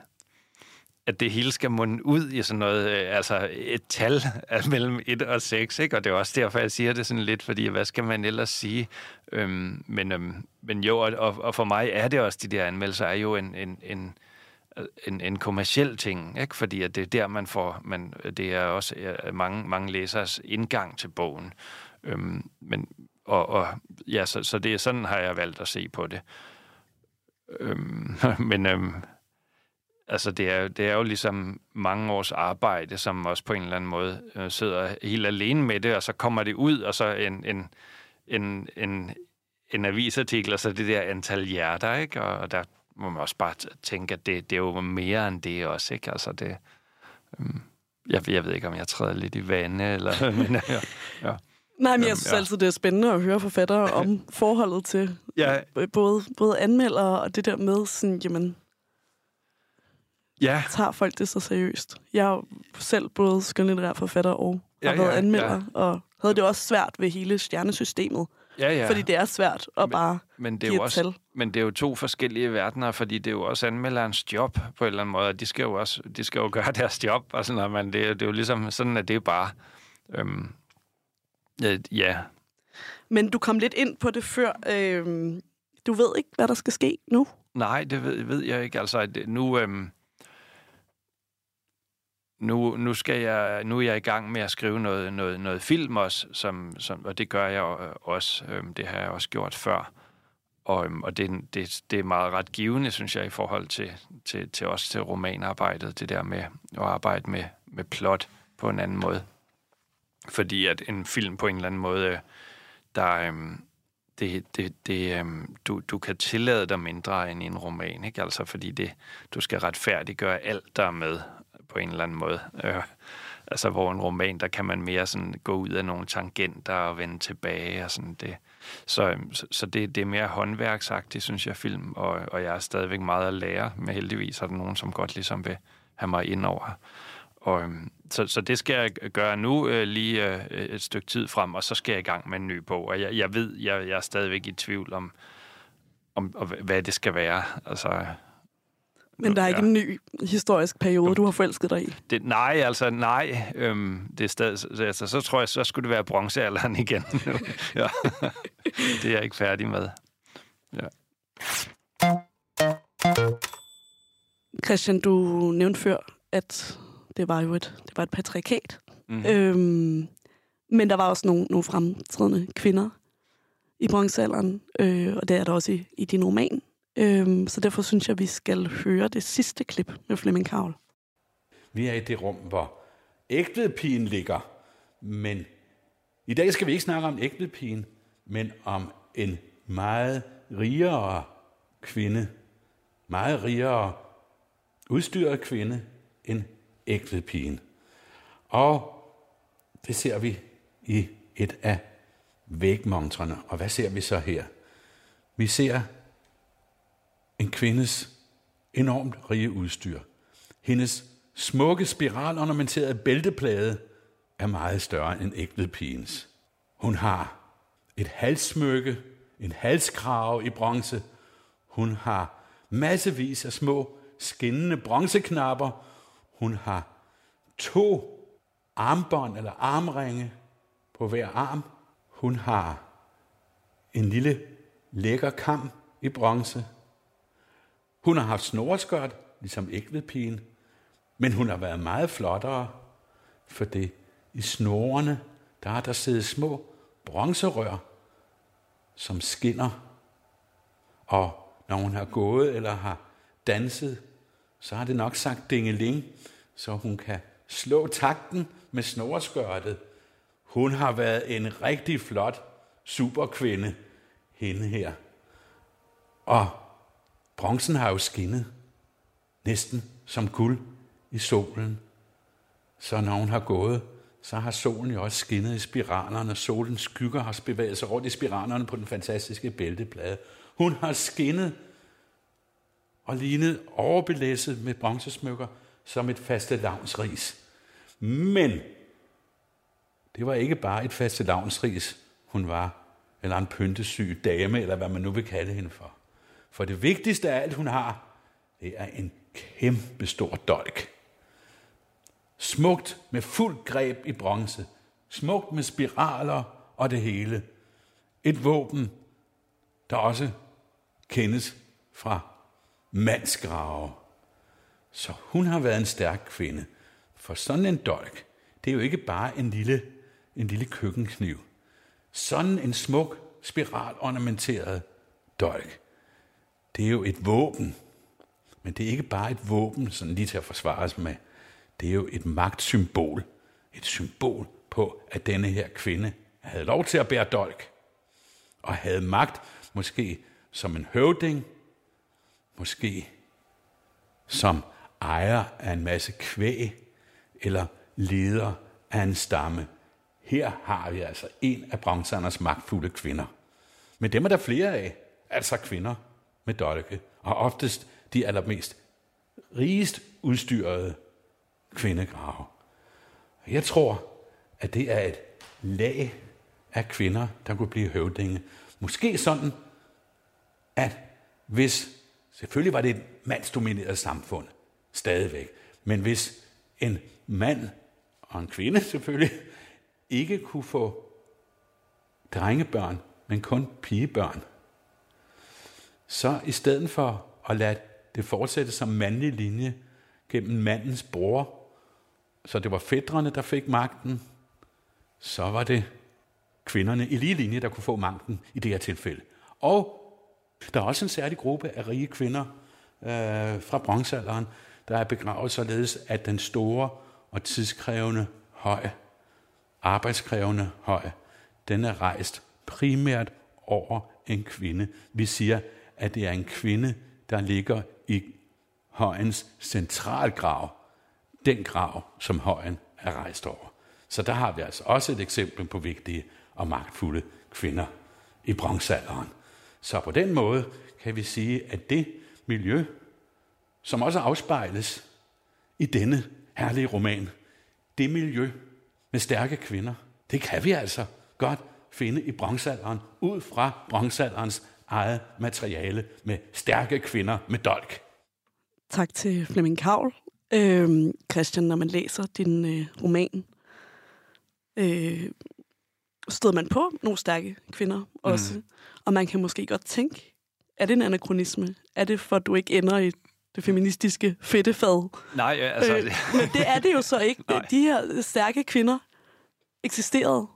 Speaker 2: at det hele skal munde ud i sådan noget, øh, altså et tal af mellem 1 og 6, ikke? Og det er også derfor, jeg siger det sådan lidt, fordi hvad skal man ellers sige? Øhm, men, øhm, men jo, og, og, og for mig er det også, de der anmeldelser er jo en, en, en, en, en kommersiel ting, ikke? Fordi at det er der, man får, man, det er også mange, mange læsers indgang til bogen. Øhm, men, og, og ja, så, så det er sådan, har jeg valgt at se på det. Øhm, <laughs> men øhm, altså det er, det er jo ligesom mange års arbejde, som også på en eller anden måde øh, sidder helt alene med det, og så kommer det ud, og så en, en, en, en, en avisartikel, og så det der antal hjerter, ikke? Og, og der må man også bare tænke, at det, det er jo mere end det også, ikke? Altså det... Øhm, jeg, jeg ved ikke, om jeg træder lidt i vande, eller... <laughs> men, ja, ja.
Speaker 3: Nej, men jeg synes
Speaker 2: ja.
Speaker 3: altid, det er spændende at høre forfattere om <laughs> forholdet til
Speaker 2: Ja,
Speaker 3: både, både anmeldere og det der med, sådan, jamen,
Speaker 2: ja,
Speaker 3: tager folk det så seriøst? Jeg er jo selv både skønlitterær forfatter og har
Speaker 2: Ja,
Speaker 3: været
Speaker 2: ja,
Speaker 3: anmelder,
Speaker 2: ja.
Speaker 3: og havde det også svært ved hele stjernesystemet,
Speaker 2: ja, ja.
Speaker 3: ja. fordi det er svært at
Speaker 2: Men-
Speaker 3: bare
Speaker 2: Men det, er
Speaker 3: give
Speaker 2: jo
Speaker 3: et
Speaker 2: også,
Speaker 3: tal.
Speaker 2: Men det er jo to forskellige verdener, fordi det er jo også anmelderens job på en eller anden måde, og de skal jo også de skal jo gøre <laughs> deres job, og sådan noget, men det, er- det er jo ligesom sådan, at det er bare... Øhm, ja, ja,
Speaker 3: Men du kom lidt ind på det før. Øhm, du ved ikke, hvad der skal ske nu?
Speaker 2: nej, det ved, ved jeg ikke. Altså, at nu, øhm, nu, nu, skal jeg, nu er jeg i gang med at skrive noget, noget, noget film også, som, som, og det gør jeg øh, også. Øhm, det har jeg også gjort før. Og, øhm, og det, det, det er meget ret givende, synes jeg, i forhold til, til, til også til romanarbejdet, det der med at arbejde med, med plot på en anden måde. Fordi at en film på en eller anden måde, øh, der, øhm, det, det, det, øhm, du, du kan tillade dig mindre end i en roman, ikke? Altså fordi det, du skal retfærdiggøre alt, der er med på en eller anden måde. Øh, altså hvor en roman, der kan man mere sådan gå ud af nogle tangenter og vende tilbage og sådan det. Så, øhm, så, så det, det er mere håndværksagtigt, synes jeg, film, og, og jeg er stadigvæk meget at lære, men heldigvis er der nogen, som godt ligesom vil have mig ind over. Og, øhm, så, så det skal jeg gøre nu øh, lige øh, et stykke tid frem, og så skal jeg i gang med en ny bog. Og jeg, jeg ved, jeg, jeg er stadigvæk i tvivl om, om, om, hvad det skal være. Altså,
Speaker 3: men der er ikke
Speaker 2: Ja.
Speaker 3: en ny historisk periode, du har forelsket dig i.
Speaker 2: det, nej, altså nej. Øhm, det er stadig, så- altså, så tror jeg, så skulle det være bronzealderen <laughs> igen nu. ja. det er jeg ikke færdig med. Ja.
Speaker 3: Christian, du nævnte før, at det var jo et, det var et patriarkat.
Speaker 2: Mm.
Speaker 3: Øhm, men der var også nogle, nogle fremtrædende kvinder i bronzealderen, øh, og det er der også i, i din roman. Øhm, så derfor synes jeg, vi skal høre det sidste klip med Flemming Kavl.
Speaker 4: Vi er i det rum, hvor ægtepigen ligger. Men i dag skal vi ikke snakke om ægtepigen, men om en meget rigere kvinde. Meget rigere udstyret kvinde end ægtepigen. Og det ser vi i et af vægmontrene. Og hvad ser vi så her? Vi ser en kvindes enormt rige udstyr. Hendes smukke spiralornamenterede bælteplade er meget større end ægtvedpigens. Hun har et halssmykke, en halskrave i bronze. Hun har massevis af små skinnende bronzeknapper. Hun har to armbånd eller armringe på hver arm. Hun har en lille lækker kam i bronze. Hun har haft snorskørt, ligesom ægvedpigen, men hun har været meget flottere, for det i snorene, der har der siddet små bronzerør, som skinner. Og når hun har gået eller har danset, så har det nok sagt dingeling, så hun kan slå takten med snorskørtet. Hun har været en rigtig flot superkvinde, hende her. Og bronzen har jo skinnet næsten som guld i solen. Så når hun har gået, så har solen jo også skinnet i spiralerne. Solens skygger har bevæget sig rundt i spiralerne på den fantastiske bælteplade. Hun har skinnet og lignet overbelæsset med bronzesmykker som et faste lavnsris. Men det var ikke bare et faste lavnsris, hun var, eller en pyntesyg dame, eller hvad man nu vil kalde hende for. For det vigtigste af alt, hun har, det er en kæmpe stor dolk. Smukt med fuld greb i bronze. Smukt med spiraler og det hele. Et våben, der også kendes fra mandsgrave. Så hun har været en stærk kvinde. For sådan en dolk, det er jo ikke bare en lille, en lille køkkenkniv. Sådan en smuk, spiralornamenteret dolk, det er jo et våben. Men det er ikke bare et våben, sådan lige til at forsvare sig med. Det er jo et magtsymbol. Et symbol på, at denne her kvinde havde lov til at bære dolk. Og havde magt, måske som en høvding, måske som ejer af en masse kvæg, eller leder af en stamme. Her har vi altså en af bronzeanders magtfulde kvinder. Men dem er der flere af, altså kvinder med dolke, og oftest de allermest rigest udstyrede kvindegrave. Jeg tror, at det er et lag af kvinder, der kunne blive høvdinge. Måske sådan, at hvis, selvfølgelig var det et mandsdomineret samfund, stadigvæk, men hvis en mand og en kvinde <laughs> selvfølgelig ikke kunne få drengebørn, men kun pigebørn, så i stedet for at lade det fortsætte som mandlig linje gennem mandens bror, så det var fædrene, der fik magten, så var det kvinderne i lige linje, der kunne få magten i det her tilfælde. Og der er også en særlig gruppe af rige kvinder øh, fra bronzealderen, der er begravet således, at den store og tidskrævende høj, arbejdskrævende høj, den er rejst primært over en kvinde. Vi siger, at det er en kvinde, der ligger i højens centralgrav. Den grav, som højen er rejst over. Så der har vi altså også et eksempel på vigtige og magtfulde kvinder i bronzealderen. Så på den måde kan vi sige, at det miljø, som også afspejles i denne herlige roman, det miljø med stærke kvinder, det kan vi altså godt finde i bronzealderen, ud fra bronzealderens eget materiale med stærke kvinder med dolk.
Speaker 3: Tak til Flemming Kavl. Øhm, Christian, når man læser din øh, roman, øh, stod man på nogle stærke kvinder også. Mm. Og man kan måske godt tænke, er det en anachronisme? Er det for, at du ikke ender i det feministiske fedtefad?
Speaker 2: Nej, altså... Øh,
Speaker 3: men det er det jo så ikke. <laughs> Nej. De her stærke kvinder eksisterede.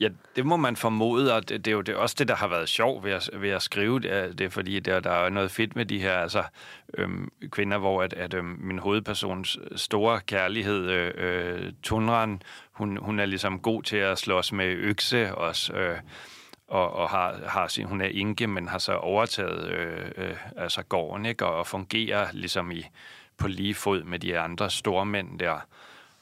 Speaker 2: Ja, det må man formode, og det, det er jo det, også det, der har været sjovt ved at, ved at skrive det, det er fordi, der, der er noget fedt med de her altså, øhm, kvinder, hvor at, at øhm, min hovedpersons øh, store kærlighed, øh, øh Tundran, hun, hun er ligesom god til at slås med økse også, øh, og, og har, har sin, hun er inke, men har så overtaget øh, øh, altså gården, ikke? Og, og fungerer ligesom i, på lige fod med de andre store mænd der.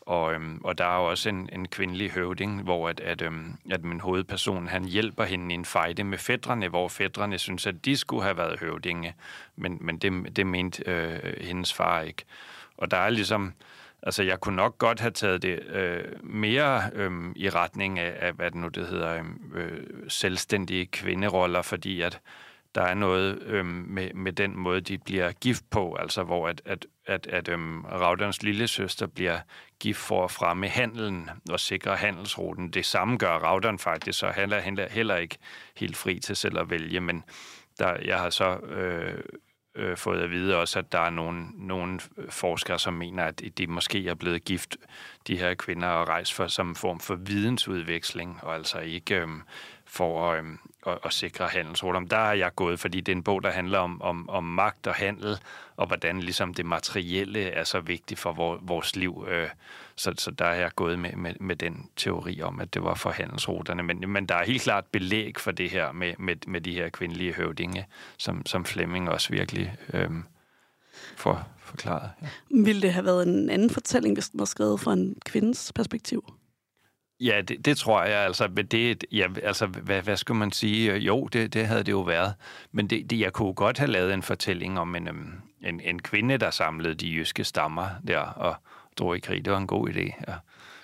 Speaker 2: Og, øhm, og der er jo også en, en kvindelig høvding, hvor at, at, øhm, at min hovedperson, han hjælper hende i en fejde med fædrene, hvor fædrene synes, at de skulle have været høvdinge, men, men det, det mente øh, hendes far ikke. Og der er ligesom, altså jeg kunne nok godt have taget det øh, mere øh, i retning af, af, hvad det nu det hedder, øhm, øh, selvstændige kvinderoller, fordi at der er noget øhm, med, med den måde, de bliver gift på, altså hvor at, at, at, at øhm, Raudans lille søster bliver gift for at fremme handelen og sikre handelsruten. Det samme gør Raudern faktisk, så han er heller, heller ikke helt fri til selv at vælge, men der, jeg har så øh, øh, fået at vide også, at der er nogle, nogle forskere, som mener, at de måske er blevet gift, de her kvinder, og rejst for som form for vidensudveksling, og altså ikke øh, for at, øh, og, og sikre handelsruter. Der er jeg gået, fordi det er en bog, der handler om, om, om magt og handel, og hvordan ligesom det materielle er så vigtigt for vor, vores liv. Øh, så, så der er jeg gået med, med, med den teori om, at det var for handelsruterne. Men, men der er helt klart belæg for det her med, med, med de her kvindelige høvdinge, som, som Flemming også virkelig øh, får forklaret. Ja.
Speaker 3: Ville det have været en anden fortælling, hvis den var skrevet fra en kvindes perspektiv?
Speaker 2: Ja, det, det tror jeg. Altså, det, ja, altså hvad, hvad skal man sige? Jo, det, det havde det jo været. Men det, det, jeg kunne godt have lavet en fortælling om en, øhm, en, en kvinde, der samlede de jyske stammer der og drog i krig. Det var en god idé. Ja.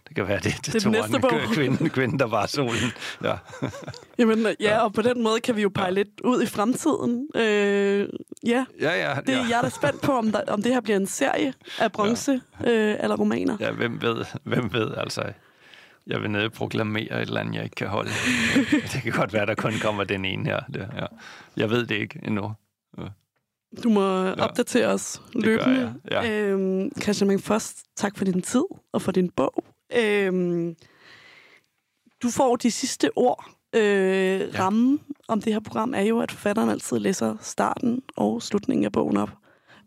Speaker 2: Det kan være, det, det,
Speaker 3: det er næste bog. <laughs>
Speaker 2: Kvinde, kvinde, der var solen. Ja. <laughs>
Speaker 3: Jamen, ja, og på den måde kan vi jo pege ja. lidt ud i fremtiden. Øh, ja.
Speaker 2: Ja, ja,
Speaker 3: det,
Speaker 2: ja.
Speaker 3: Jeg er da spændt på, om, der, om det her bliver en serie af bronze ja. øh, eller romaner.
Speaker 2: Ja, hvem ved, hvem ved altså jeg vil nede proklamere et eller andet, jeg ikke kan holde. <laughs> det kan godt være, der kun kommer den ene her. Det, ja. Jeg ved det ikke endnu. Ja.
Speaker 3: Du må ja. opdatere os løbende.
Speaker 2: Ja.
Speaker 3: Øhm, Christian først tak for din tid og for din bog. Øhm, du får de sidste ord. Øh, ja. Rammen om det her program er jo, at forfatteren altid læser starten og slutningen af bogen op.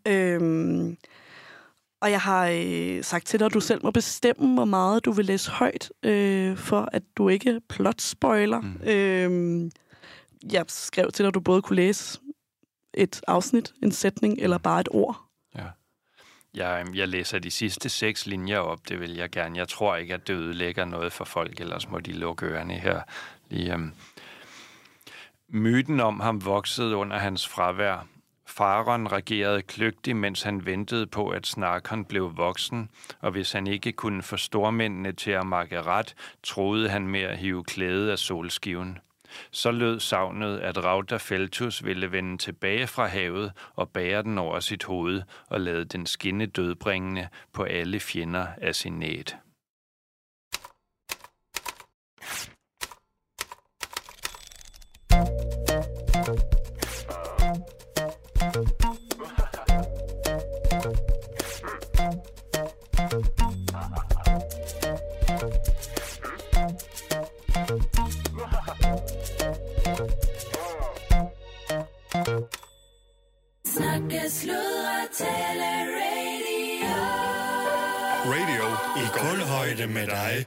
Speaker 3: Øhm, og jeg har øh, sagt til dig, at du selv må bestemme, hvor meget du vil læse højt, øh, for at du ikke plot-spoiler. Mm. Øh, jeg skrev til dig, at du både kunne læse et afsnit, en sætning eller bare et ord.
Speaker 2: Ja. Jeg, jeg læser de sidste seks linjer op, det vil jeg gerne. Jeg tror ikke, at det ødelægger noget for folk, ellers må de lukke ørerne her. Lige, um... Myten om ham voksede under hans fravær. Faren regerede kløgtigt, mens han ventede på, at Snarkon blev voksen, og hvis han ikke kunne få stormændene til at makke ret, troede han med at hive klæde af solskiven. Så lød savnet, at Rauta Feltus ville vende tilbage fra havet og bære den over sit hoved og lade den skinne dødbringende på alle fjender af sin net.
Speaker 5: Med dig.